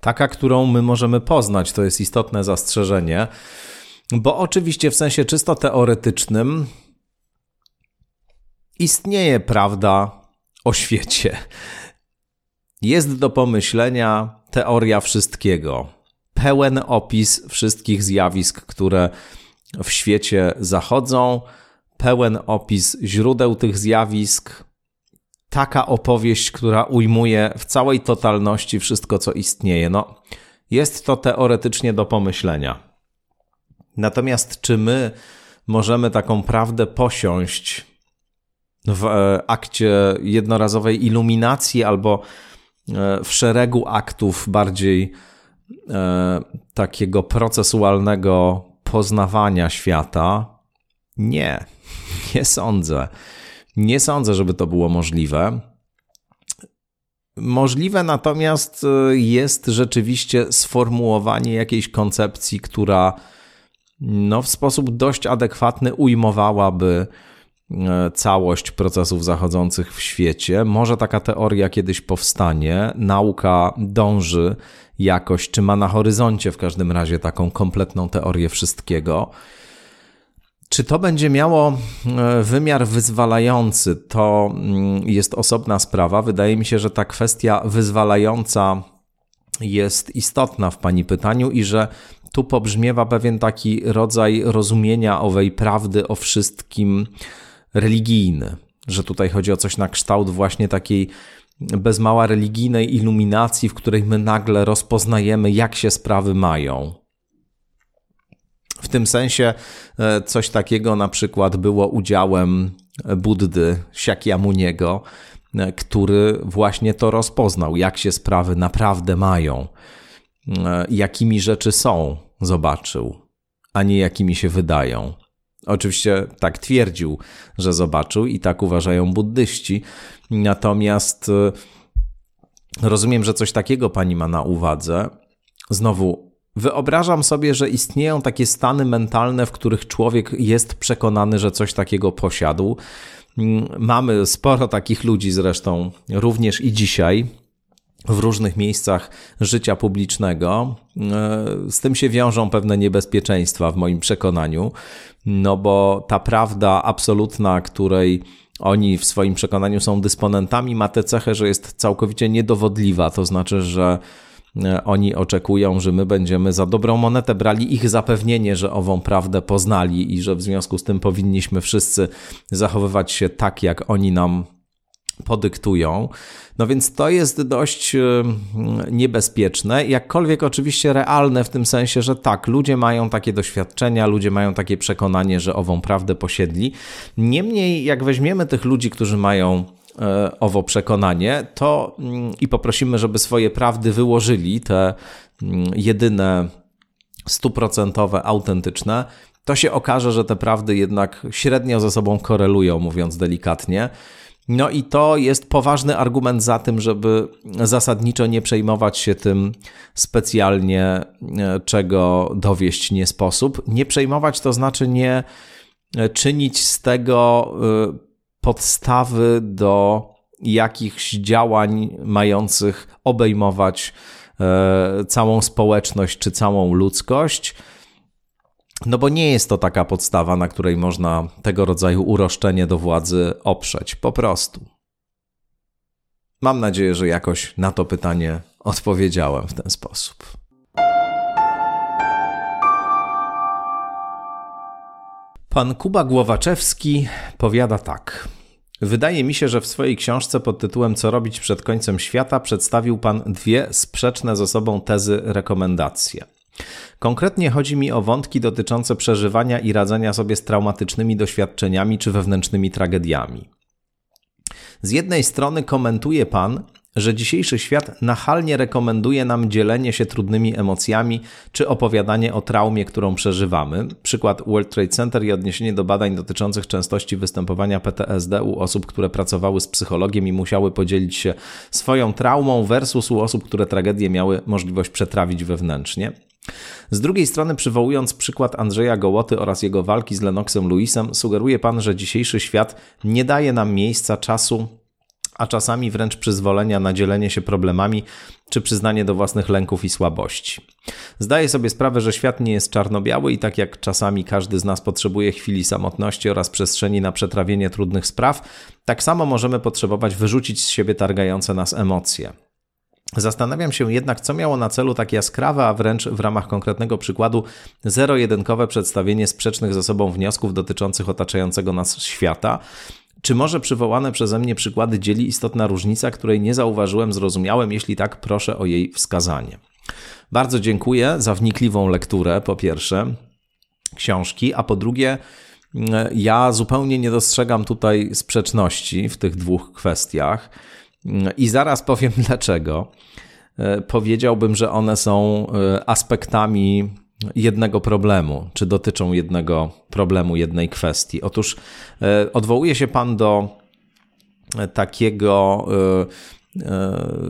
Taka, którą my możemy poznać, to jest istotne zastrzeżenie. Bo oczywiście w sensie czysto teoretycznym istnieje prawda o świecie. Jest do pomyślenia teoria wszystkiego, pełen opis wszystkich zjawisk, które w świecie zachodzą, pełen opis źródeł tych zjawisk, taka opowieść, która ujmuje w całej totalności wszystko, co istnieje. No, jest to teoretycznie do pomyślenia. Natomiast czy my możemy taką prawdę posiąść w e, akcie jednorazowej iluminacji albo e, w szeregu aktów bardziej e, takiego procesualnego poznawania świata? Nie, nie sądzę. Nie sądzę, żeby to było możliwe. Możliwe natomiast jest rzeczywiście sformułowanie jakiejś koncepcji, która no, w sposób dość adekwatny ujmowałaby e, całość procesów zachodzących w świecie. Może taka teoria kiedyś powstanie. Nauka dąży jakoś, czy ma na horyzoncie w każdym razie taką kompletną teorię wszystkiego. Czy to będzie miało e, wymiar wyzwalający, to mm, jest osobna sprawa. Wydaje mi się, że ta kwestia wyzwalająca jest istotna w Pani pytaniu i że tu pobrzmiewa pewien taki rodzaj rozumienia owej prawdy o wszystkim religijny, że tutaj chodzi o coś na kształt właśnie takiej bez mała religijnej iluminacji, w której my nagle rozpoznajemy, jak się sprawy mają. W tym sensie e, coś takiego na przykład było udziałem Buddy Siakyamuniego, e, który właśnie to rozpoznał, jak się sprawy naprawdę mają. E, jakimi rzeczy są, zobaczył, a nie jakimi się wydają. Oczywiście tak twierdził, że zobaczył i tak uważają buddyści. Natomiast e, rozumiem, że coś takiego pani ma na uwadze. Znowu, wyobrażam sobie, że istnieją takie stany mentalne, w których człowiek jest przekonany, że coś takiego posiadł. Mm, mamy sporo takich ludzi zresztą, również i dzisiaj w różnych miejscach życia publicznego. E, z tym się wiążą pewne niebezpieczeństwa w moim przekonaniu, no bo ta prawda absolutna, której oni w swoim przekonaniu są dysponentami, ma tę cechę, że jest całkowicie niedowodliwa. To znaczy, że e, oni oczekują, że my będziemy za dobrą monetę brali ich zapewnienie, że ową prawdę poznali i że w związku z tym powinniśmy wszyscy zachowywać się tak, jak oni nam podyktują. No więc to jest dość y, niebezpieczne, jakkolwiek oczywiście realne w tym sensie, że tak, ludzie mają takie doświadczenia, ludzie mają takie przekonanie, że ową prawdę posiedli. Niemniej, jak weźmiemy tych ludzi, którzy mają e, owo przekonanie, to mm, i poprosimy, żeby swoje prawdy wyłożyli, te mm, jedyne stuprocentowe, autentyczne, to się okaże, że te prawdy jednak średnio ze sobą korelują, mówiąc delikatnie. No i to jest poważny argument za tym, żeby zasadniczo nie przejmować się tym specjalnie, e, czego dowieść nie sposób. Nie przejmować to znaczy nie e, czynić z tego e, podstawy do jakichś działań mających obejmować całą społeczność czy całą ludzkość no bo nie jest to taka podstawa, na której można tego rodzaju uroszczenie do władzy oprzeć. Po prostu. Mam nadzieję, że jakoś na to pytanie odpowiedziałem w ten sposób. Pan Kuba Głowaczewski powiada tak. Wydaje mi się, że w swojej książce pod tytułem Co robić przed końcem świata przedstawił Pan dwie sprzeczne ze sobą tezy rekomendacje. Konkretnie chodzi mi o wątki dotyczące przeżywania i radzenia sobie z traumatycznymi doświadczeniami czy wewnętrznymi tragediami. Z jednej strony komentuje Pan, że dzisiejszy świat nachalnie rekomenduje nam dzielenie się trudnymi emocjami czy opowiadanie o traumie, którą przeżywamy. Przykład World Trade Center i odniesienie do badań dotyczących częstości występowania PTSD u osób, które pracowały z psychologiem i musiały podzielić się swoją traumą versus u osób, które tragedię miały możliwość przetrawić wewnętrznie. Z drugiej strony, przywołując przykład Andrzeja Gołoty oraz jego walki z Lennoxem Lewisem, sugeruje pan, że dzisiejszy świat nie daje nam miejsca, czasu, a czasami wręcz przyzwolenia na dzielenie się problemami czy przyznanie do własnych lęków i słabości. Zdaję sobie sprawę, że świat nie jest czarno-biały i tak jak czasami każdy z nas potrzebuje chwili samotności oraz przestrzeni na przetrawienie trudnych spraw, tak samo możemy potrzebować wyrzucić z siebie targające nas emocje. Zastanawiam się jednak, co miało na celu tak jaskrawe, a wręcz w ramach konkretnego przykładu zero-jedynkowe przedstawienie sprzecznych ze sobą wniosków dotyczących otaczającego nas świata. Czy może przywołane przeze mnie przykłady dzieli istotna różnica, której nie zauważyłem, zrozumiałem? Jeśli tak, proszę o jej wskazanie. Bardzo dziękuję za wnikliwą lekturę, po pierwsze, książki, a po drugie, ja zupełnie nie dostrzegam tutaj sprzeczności w tych dwóch kwestiach. I zaraz powiem dlaczego. E, powiedziałbym, że one są e, aspektami jednego problemu, czy dotyczą jednego problemu, jednej kwestii. Otóż e, odwołuje się Pan do takiego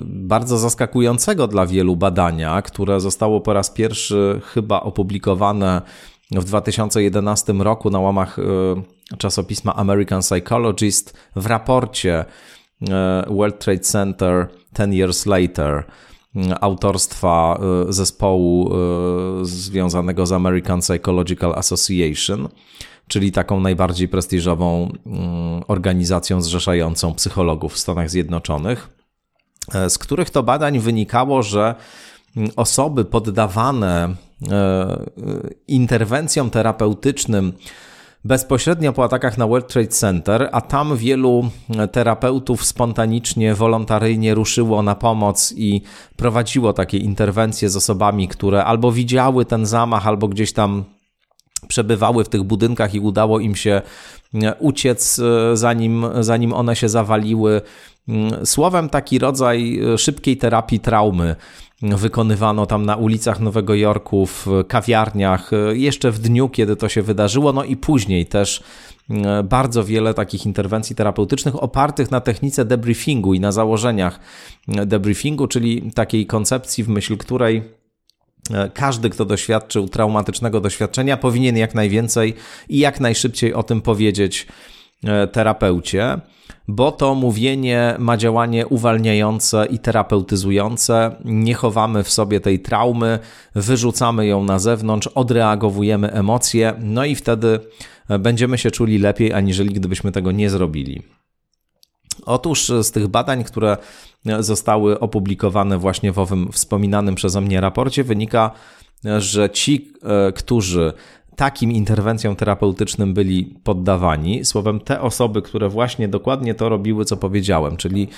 bardzo zaskakującego dla wielu badania, które zostało po raz pierwszy chyba opublikowane w 2011 roku na łamach czasopisma American Psychologist w raporcie World Trade Center 10 Years Later. Autorstwa e, zespołu e, związanego z American Psychological Association, czyli taką najbardziej prestiżową organizacją zrzeszającą psychologów w Stanach Zjednoczonych, z których to badań wynikało, że osoby poddawane interwencjom terapeutycznym bezpośrednio po atakach na World Trade Center, a tam wielu terapeutów spontanicznie, wolontaryjnie ruszyło na pomoc i prowadziło takie interwencje z osobami, które albo widziały ten zamach, albo gdzieś tam przebywały w tych budynkach i udało im się e, uciec, e, zanim, zanim one się zawaliły. Mm, słowem, taki rodzaj e, szybkiej terapii traumy wykonywano tam na ulicach Nowego Jorku, w kawiarniach, jeszcze w dniu, kiedy to się wydarzyło, no i później też mm, bardzo wiele takich interwencji terapeutycznych opartych na technice debriefingu i na założeniach debriefingu, czyli takiej koncepcji, w myśl której e, każdy, kto doświadczył traumatycznego doświadczenia, powinien jak najwięcej i jak najszybciej o tym powiedzieć e, terapeucie bo to mówienie ma działanie uwalniające i terapeutyzujące. Nie chowamy w sobie tej traumy, wyrzucamy ją na zewnątrz, odreagowujemy emocje, no i wtedy będziemy się czuli lepiej, aniżeli gdybyśmy tego nie zrobili. Otóż z tych badań, które zostały opublikowane właśnie w owym wspominanym przeze mnie raporcie, wynika, że ci, e, którzy takim interwencjom terapeutycznym byli poddawani. Słowem, te osoby, które właśnie dokładnie to robiły, co powiedziałem, czyli,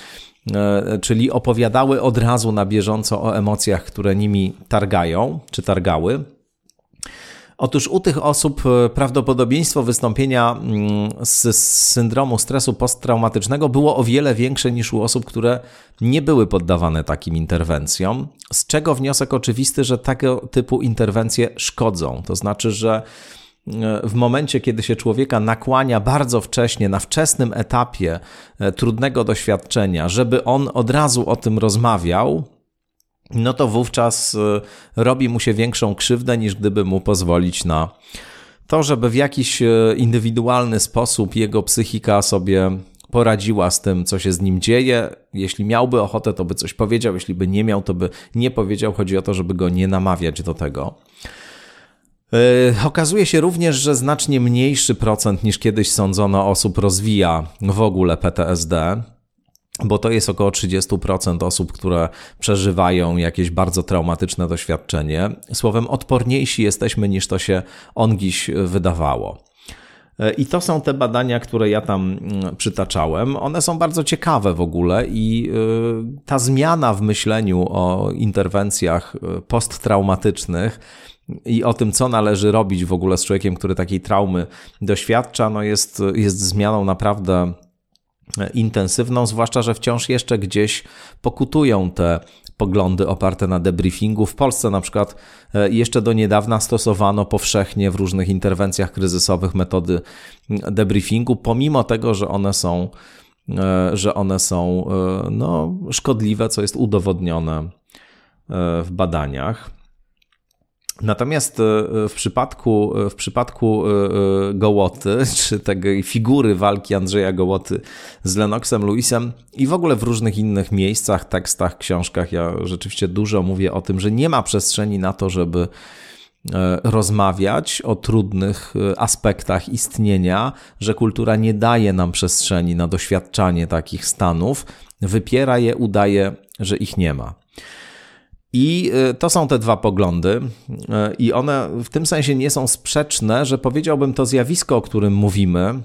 e, czyli opowiadały od razu na bieżąco o emocjach, które nimi targają czy targały. Otóż u tych osób e, prawdopodobieństwo wystąpienia mm, z syndromu stresu posttraumatycznego było o wiele większe niż u osób, które nie były poddawane takim interwencjom. Z czego wniosek oczywisty, że tego typu interwencje szkodzą. To znaczy, że e, w momencie, kiedy się człowieka nakłania bardzo wcześnie, na wczesnym etapie e, trudnego doświadczenia, żeby on od razu o tym rozmawiał, no to wówczas y, robi mu się większą krzywdę, niż gdyby mu pozwolić na to, żeby w jakiś y, indywidualny sposób jego psychika sobie poradziła z tym, co się z nim dzieje. Jeśli miałby ochotę, to by coś powiedział, jeśli by nie miał, to by nie powiedział. Chodzi o to, żeby go nie namawiać do tego. Yy, okazuje się również, że znacznie mniejszy procent niż kiedyś sądzono osób rozwija w ogóle PTSD bo to jest około 30% osób, które przeżywają jakieś bardzo traumatyczne doświadczenie. Słowem, odporniejsi jesteśmy niż to się ongiś wydawało. I to są te badania, które ja tam mm, przytaczałem. One są bardzo ciekawe w ogóle i y, ta zmiana w myśleniu o interwencjach y, posttraumatycznych i o tym, co należy robić w ogóle z człowiekiem, który takiej traumy doświadcza, no jest, jest zmianą naprawdę intensywną, zwłaszcza, że wciąż jeszcze gdzieś pokutują te poglądy oparte na debriefingu. W Polsce na przykład e, jeszcze do niedawna stosowano powszechnie w różnych interwencjach kryzysowych metody debriefingu, pomimo tego, że one są, e, że one są e, no, szkodliwe, co jest udowodnione w badaniach. Natomiast w przypadku, w przypadku Gołoty, czy tej figury walki Andrzeja Gołoty z Lennoxem Lewisem i w ogóle w różnych innych miejscach, tekstach, książkach, ja rzeczywiście dużo mówię o tym, że nie ma przestrzeni na to, żeby E, rozmawiać o trudnych e, aspektach istnienia, że kultura nie daje nam przestrzeni na doświadczanie takich stanów, wypiera je, udaje, że ich nie ma. I e, to są te dwa poglądy, i one w tym sensie nie są sprzeczne, że powiedziałbym to zjawisko, o którym mówimy,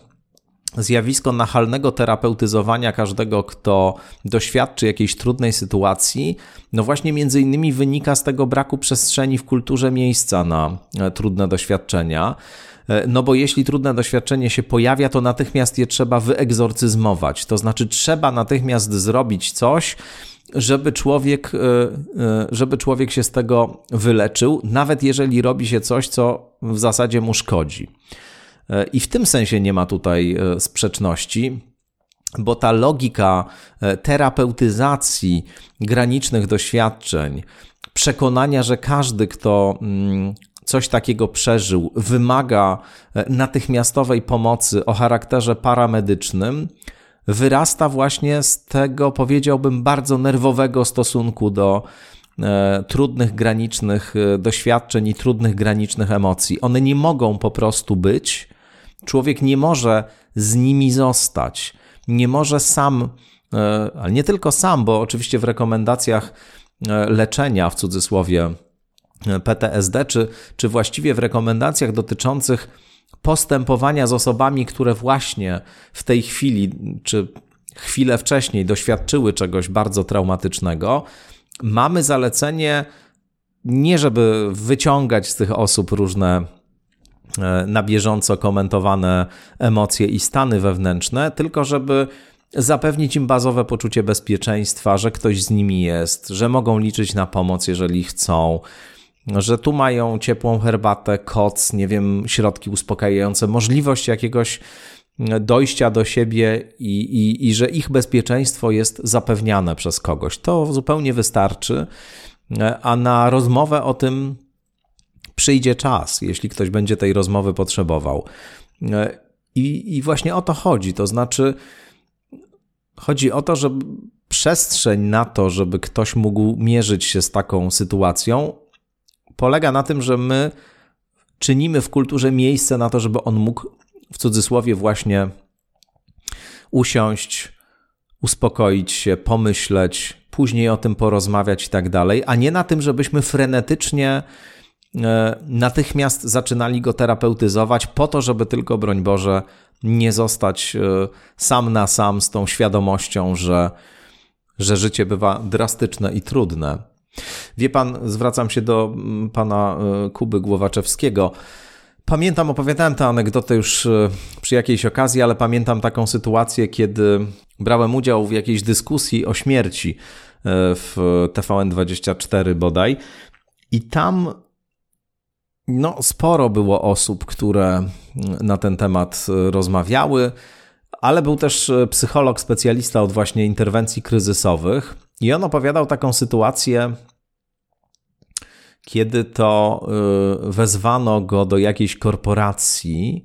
zjawisko nachalnego terapeutyzowania każdego, kto doświadczy jakiejś trudnej sytuacji, no właśnie między innymi wynika z tego braku przestrzeni w kulturze miejsca na e, trudne doświadczenia. E, no bo jeśli trudne doświadczenie się pojawia, to natychmiast je trzeba wyegzorcyzmować. To znaczy, trzeba natychmiast zrobić coś, żeby człowiek, e, żeby człowiek się z tego wyleczył, nawet jeżeli robi się coś, co w zasadzie mu szkodzi. E, I w tym sensie nie ma tutaj e, sprzeczności, bo ta logika e, terapeutyzacji granicznych doświadczeń, przekonania, że każdy, kto mm, coś takiego przeżył, wymaga natychmiastowej pomocy o charakterze paramedycznym, wyrasta właśnie z tego, powiedziałbym, bardzo nerwowego stosunku do trudnych granicznych doświadczeń i trudnych granicznych emocji. One nie mogą po prostu być, Człowiek nie może z nimi zostać, nie może sam, e, ale nie tylko sam, bo oczywiście w rekomendacjach e, leczenia w cudzysłowie e, PTSD, czy, czy właściwie w rekomendacjach dotyczących postępowania z osobami, które właśnie w tej chwili, czy chwilę wcześniej doświadczyły czegoś bardzo traumatycznego, mamy zalecenie nie żeby wyciągać z tych osób różne E, na bieżąco komentowane emocje i stany wewnętrzne, tylko żeby zapewnić im bazowe poczucie bezpieczeństwa, że ktoś z nimi jest, że mogą liczyć na pomoc, jeżeli chcą, że tu mają ciepłą herbatę, koc, nie wiem, środki uspokajające, możliwość jakiegoś dojścia do siebie i, i, i że ich bezpieczeństwo jest zapewniane przez kogoś. To zupełnie wystarczy, e, a na rozmowę o tym przyjdzie czas, jeśli ktoś będzie tej rozmowy potrzebował. E, I, I właśnie o to chodzi. To znaczy, chodzi o to, że przestrzeń na to, żeby ktoś mógł mierzyć się z taką sytuacją, polega na tym, że my czynimy w kulturze miejsce na to, żeby on mógł w cudzysłowie właśnie usiąść, uspokoić się, pomyśleć, później o tym porozmawiać i tak dalej, a nie na tym, żebyśmy frenetycznie E, natychmiast zaczynali go terapeutyzować po to, żeby tylko, broń Boże, nie zostać e, sam na sam z tą świadomością, że, że życie bywa drastyczne i trudne. Wie pan, zwracam się do mm, pana e, Kuby Głowaczewskiego. Pamiętam, opowiadałem tę anegdotę już przy jakiejś okazji, ale pamiętam taką sytuację, kiedy brałem udział w jakiejś dyskusji o śmierci w TVN24 bodaj. I tam no, sporo było osób, które na ten temat e, rozmawiały, ale był też e, psycholog, specjalista od właśnie interwencji kryzysowych i on opowiadał taką sytuację, kiedy to e, wezwano go do jakiejś korporacji,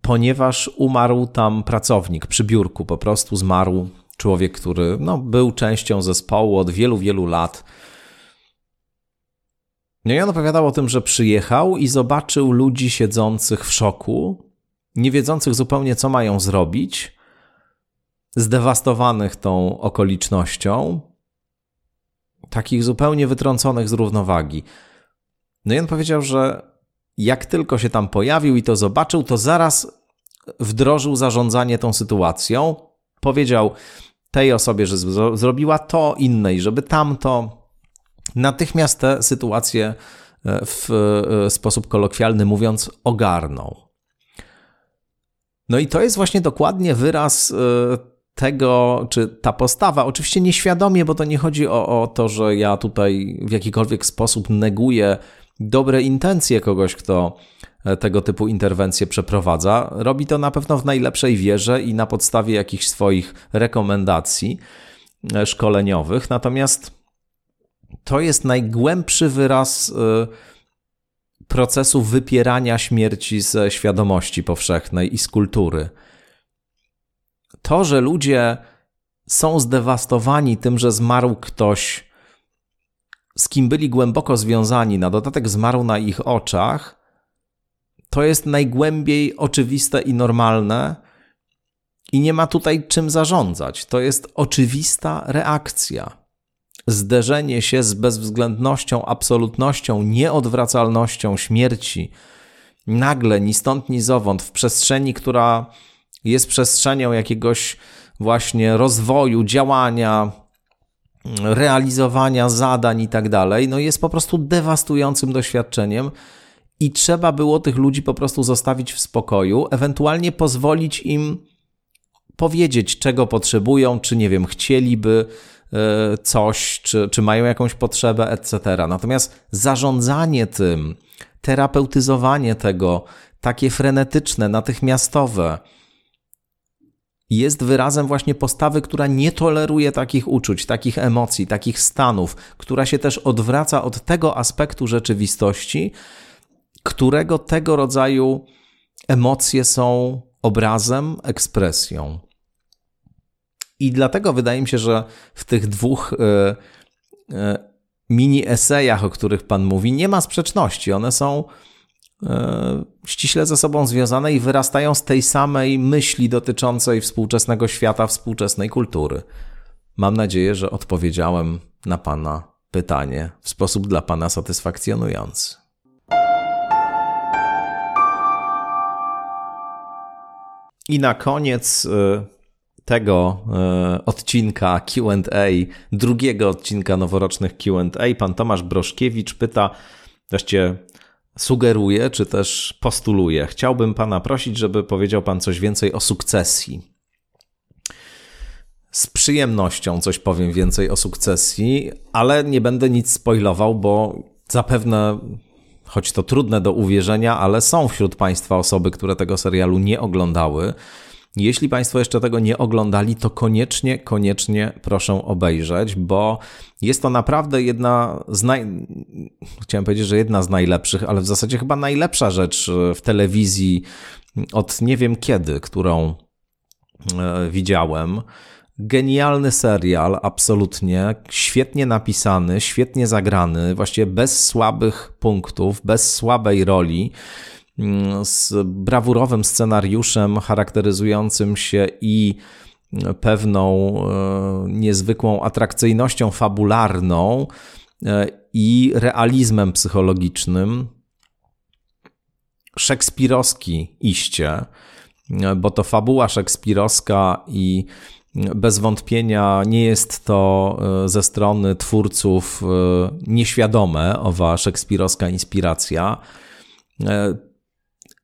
ponieważ umarł tam pracownik przy biurku, po prostu zmarł człowiek, który no, był częścią zespołu od wielu, wielu lat. No i on opowiadał o tym, że przyjechał i zobaczył ludzi siedzących w szoku, nie wiedzących zupełnie, co mają zrobić, zdewastowanych tą okolicznością, takich zupełnie wytrąconych z równowagi. No i on powiedział, że jak tylko się tam pojawił i to zobaczył, to zaraz wdrożył zarządzanie tą sytuacją. Powiedział tej osobie, że zrobiła to, innej, żeby tamto. Natychmiast tę sytuację e, w e, sposób kolokwialny mówiąc ogarnął. No i to jest właśnie dokładnie wyraz e, tego, czy ta postawa, oczywiście nieświadomie, bo to nie chodzi o, o to, że ja tutaj w jakikolwiek sposób neguję dobre intencje kogoś, kto tego typu interwencje przeprowadza. Robi to na pewno w najlepszej wierze i na podstawie jakichś swoich rekomendacji szkoleniowych. Natomiast to jest najgłębszy wyraz procesu wypierania śmierci ze świadomości powszechnej i z kultury. To, że ludzie są zdewastowani tym, że zmarł ktoś, z kim byli głęboko związani, na dodatek zmarł na ich oczach, to jest najgłębiej oczywiste i normalne, i nie ma tutaj czym zarządzać. To jest oczywista reakcja. Zderzenie się z bezwzględnością, absolutnością, nieodwracalnością śmierci, nagle, ni stąd, ni zowąd, w przestrzeni, która jest przestrzenią jakiegoś właśnie rozwoju, działania, realizowania zadań i tak dalej, no jest po prostu dewastującym doświadczeniem i trzeba było tych ludzi po prostu zostawić w spokoju, ewentualnie pozwolić im powiedzieć, czego potrzebują, czy nie wiem, chcieliby e, coś, czy, czy mają jakąś potrzebę, etc. Natomiast zarządzanie tym, terapeutyzowanie tego, takie frenetyczne, natychmiastowe, jest wyrazem właśnie postawy, która nie toleruje takich uczuć, takich emocji, takich stanów, która się też odwraca od tego aspektu rzeczywistości, którego tego rodzaju emocje są obrazem, ekspresją. I dlatego wydaje mi się, że w tych dwóch e, e, mini esejach, o których Pan mówi, nie ma sprzeczności. One są ściśle ze sobą związane i wyrastają z tej samej myśli dotyczącej współczesnego świata, współczesnej kultury. Mam nadzieję, że odpowiedziałem na Pana pytanie w sposób dla Pana satysfakcjonujący. I na koniec tego e, odcinka QA, drugiego odcinka noworocznych QA, pan Tomasz Broszkiewicz pyta, właściwie sugeruje, czy też postuluje. Chciałbym pana prosić, żeby powiedział pan coś więcej o sukcesji. Z przyjemnością coś powiem więcej o sukcesji, ale nie będę nic spoilował, bo zapewne, choć to trudne do uwierzenia, ale są wśród Państwa osoby, które tego serialu nie oglądały. Jeśli Państwo jeszcze tego nie oglądali, to koniecznie, koniecznie proszę obejrzeć, bo jest to naprawdę jedna z naj... Chciałem powiedzieć, że jedna z najlepszych, ale w zasadzie chyba najlepsza rzecz w telewizji od nie wiem kiedy, którą e, widziałem. Genialny serial, absolutnie. Świetnie napisany, świetnie zagrany, właściwie bez słabych punktów, bez słabej roli. Mm, z brawurowym scenariuszem charakteryzującym się i pewną e, niezwykłą atrakcyjnością fabularną e, i realizmem psychologicznym. Szekspirowski iście, e, bo to fabuła szekspirowska i bez wątpienia nie jest to ze strony twórców nieświadome owa szekspirowska inspiracja.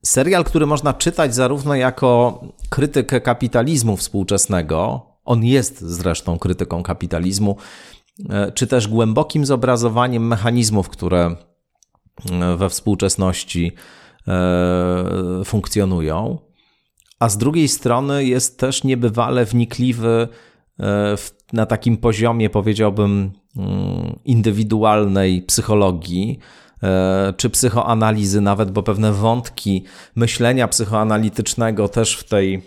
Serial, który można czytać zarówno jako krytykę kapitalizmu współczesnego, on jest zresztą krytyką kapitalizmu, e, czy też głębokim zobrazowaniem mechanizmów, które e, we współczesności e, funkcjonują. A z drugiej strony jest też niebywale wnikliwy na takim poziomie, powiedziałbym, mm, indywidualnej psychologii, czy psychoanalizy nawet, bo pewne wątki myślenia psychoanalitycznego też w tej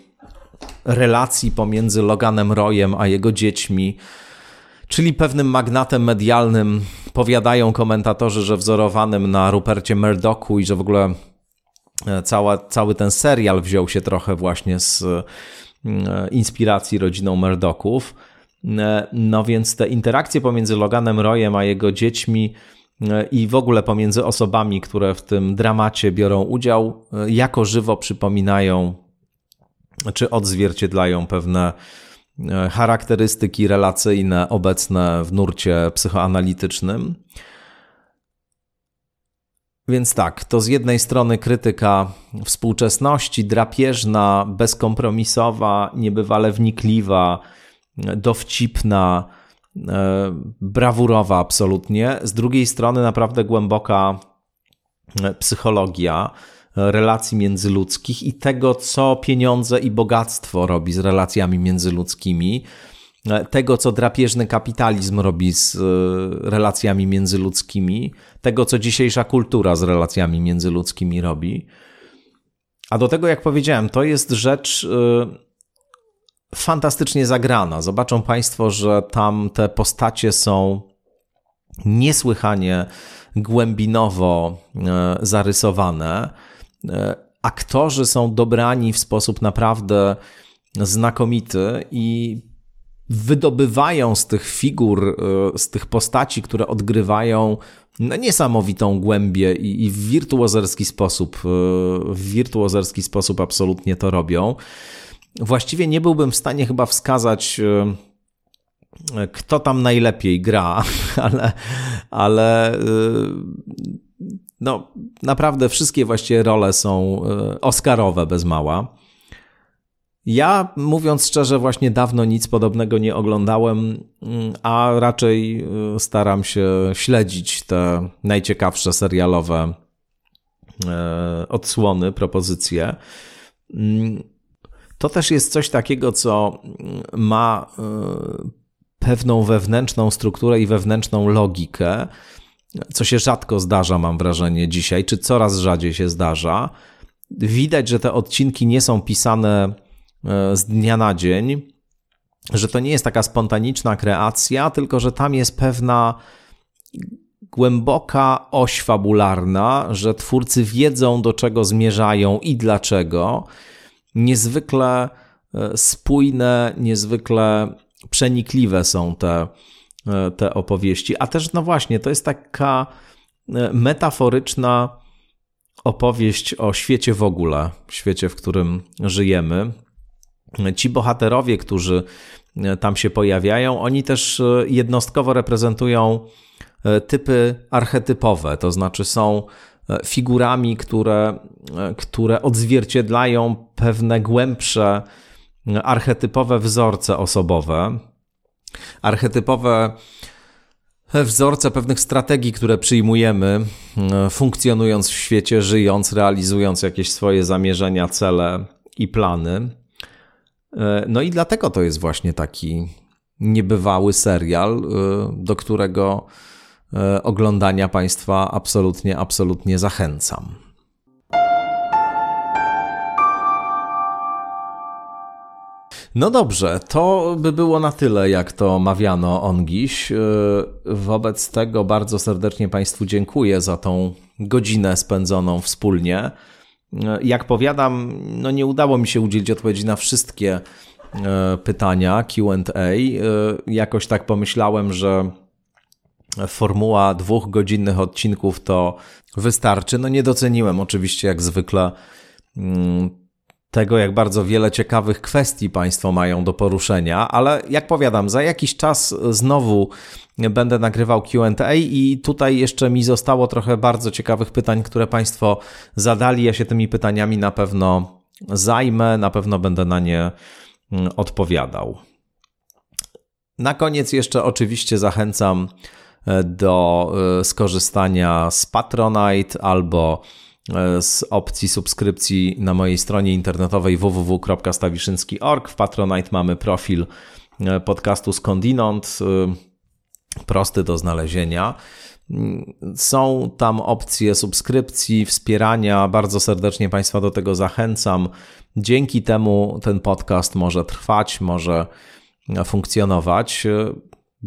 relacji pomiędzy Loganem Royem a jego dziećmi, czyli pewnym magnatem medialnym, powiadają komentatorzy, że wzorowanym na Rupercie Murdochu i że w ogóle e, cała, cały ten serial wziął się trochę właśnie z e, inspiracji rodziną Murdochów. No więc te interakcje pomiędzy Loganem Royem a jego dziećmi i w ogóle pomiędzy osobami, które w tym dramacie biorą udział, jako żywo przypominają czy odzwierciedlają pewne e, charakterystyki relacyjne obecne w nurcie psychoanalitycznym. Więc tak, to z jednej strony krytyka współczesności, drapieżna, bezkompromisowa, niebywale wnikliwa, dowcipna, E, brawurowa absolutnie. Z drugiej strony naprawdę głęboka e, psychologia e, relacji międzyludzkich i tego, co pieniądze i bogactwo robi z relacjami międzyludzkimi. tego, co drapieżny kapitalizm robi z relacjami międzyludzkimi, tego, co dzisiejsza kultura z relacjami międzyludzkimi robi. A do tego, jak powiedziałem, to jest rzecz fantastycznie zagrana. Zobaczą Państwo, że tam te postacie są niesłychanie głębinowo e, zarysowane. E, aktorzy są dobrani w sposób naprawdę znakomity i wydobywają z tych figur, e, z tych postaci, które odgrywają no, niesamowitą głębię i, i w wirtuozerski sposób, w wirtuozerski sposób absolutnie to robią. Właściwie nie byłbym w stanie chyba wskazać kto tam najlepiej gra, ale, ale y, no, naprawdę wszystkie właściwie role są y, oscarowe bez mała. Ja, mówiąc szczerze, właśnie dawno nic podobnego nie oglądałem, mm, a raczej y, staram się śledzić te najciekawsze serialowe odsłony, propozycje. Mm, to też jest coś takiego, co ma pewną wewnętrzną strukturę i wewnętrzną logikę, co się rzadko zdarza, mam wrażenie, dzisiaj, czy coraz rzadziej się zdarza. Widać, że te odcinki nie są pisane e, z dnia na dzień, że to nie jest taka spontaniczna kreacja, tylko że tam jest pewna głęboka oś fabularna, że twórcy wiedzą, do czego zmierzają i dlaczego. Niezwykle e, spójne, niezwykle przenikliwe są te, e, te opowieści. A też, no właśnie, to jest taka e, metaforyczna opowieść o świecie w ogóle, świecie, w którym żyjemy. Ci bohaterowie, którzy tam się pojawiają, oni też jednostkowo reprezentują typy archetypowe, to znaczy są figurami, które, które odzwierciedlają pewne głębsze archetypowe wzorce osobowe, archetypowe wzorce pewnych strategii, które przyjmujemy, e, funkcjonując w świecie, żyjąc, realizując jakieś swoje zamierzenia, cele i plany. E, no i dlatego to jest właśnie taki niebywały serial, e, do którego oglądania Państwa absolutnie, absolutnie zachęcam. No dobrze, to by było na tyle, jak to mawiano ongiś. E, wobec tego bardzo serdecznie Państwu dziękuję za tą godzinę spędzoną wspólnie. E, jak powiadam, no nie udało mi się udzielić odpowiedzi na wszystkie e, pytania QA. Jakoś tak pomyślałem, że formuła dwóch godzinnych odcinków to wystarczy. No nie doceniłem oczywiście, jak zwykle mm, tego, jak bardzo wiele ciekawych kwestii Państwo mają do poruszenia, ale jak powiadam, za jakiś czas znowu będę nagrywał QA i tutaj jeszcze mi zostało trochę bardzo ciekawych pytań, które Państwo zadali. Ja się tymi pytaniami na pewno zajmę, na pewno będę na nie mm, odpowiadał. Na koniec jeszcze oczywiście zachęcam do e, skorzystania z Patronite albo E, z opcji subskrypcji na mojej stronie internetowej www.stawiszynski.org. W Patronite mamy profil e, podcastu Skądinąd, prosty do znalezienia. Są tam opcje subskrypcji, wspierania. Bardzo serdecznie Państwa do tego zachęcam. Dzięki temu ten podcast może trwać, może funkcjonować.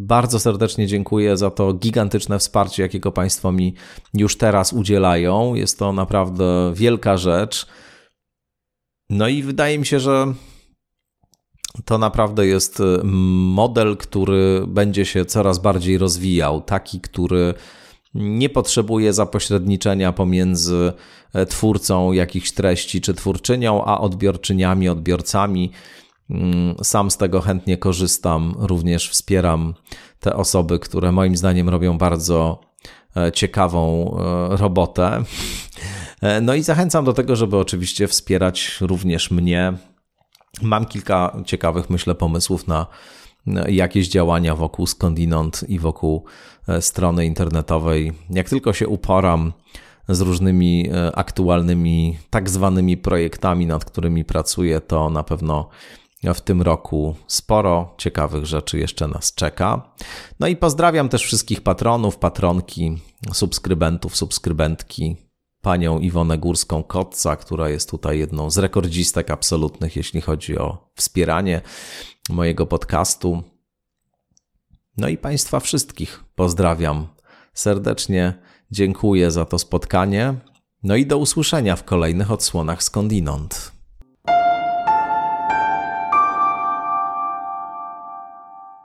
Bardzo serdecznie dziękuję za to gigantyczne wsparcie, jakiego Państwo mi już teraz udzielają. Jest to naprawdę wielka rzecz. No i wydaje mi się, że to naprawdę jest model, który będzie się coraz bardziej rozwijał. Taki, który nie potrzebuje zapośredniczenia pomiędzy twórcą jakichś treści czy twórczynią, a odbiorczyniami, odbiorcami. Mm, sam z tego chętnie korzystam, również wspieram te osoby, które moim zdaniem robią bardzo e, ciekawą e, robotę. E, no i zachęcam do tego, żeby oczywiście wspierać również mnie. Mam kilka ciekawych, myślę, pomysłów na jakieś działania wokół skądinąd i wokół strony internetowej. Jak tylko się uporam z różnymi aktualnymi, tak zwanymi projektami, nad którymi pracuję, to na pewno W tym roku sporo ciekawych rzeczy jeszcze nas czeka. No i pozdrawiam też wszystkich patronów, patronki, subskrybentów, subskrybentki, panią Iwonę Górską-Kotca, która jest tutaj jedną z rekordzistek absolutnych, jeśli chodzi o wspieranie mojego podcastu. No i Państwa wszystkich pozdrawiam serdecznie. Dziękuję za to spotkanie. No i do usłyszenia w kolejnych odsłonach skądinąd.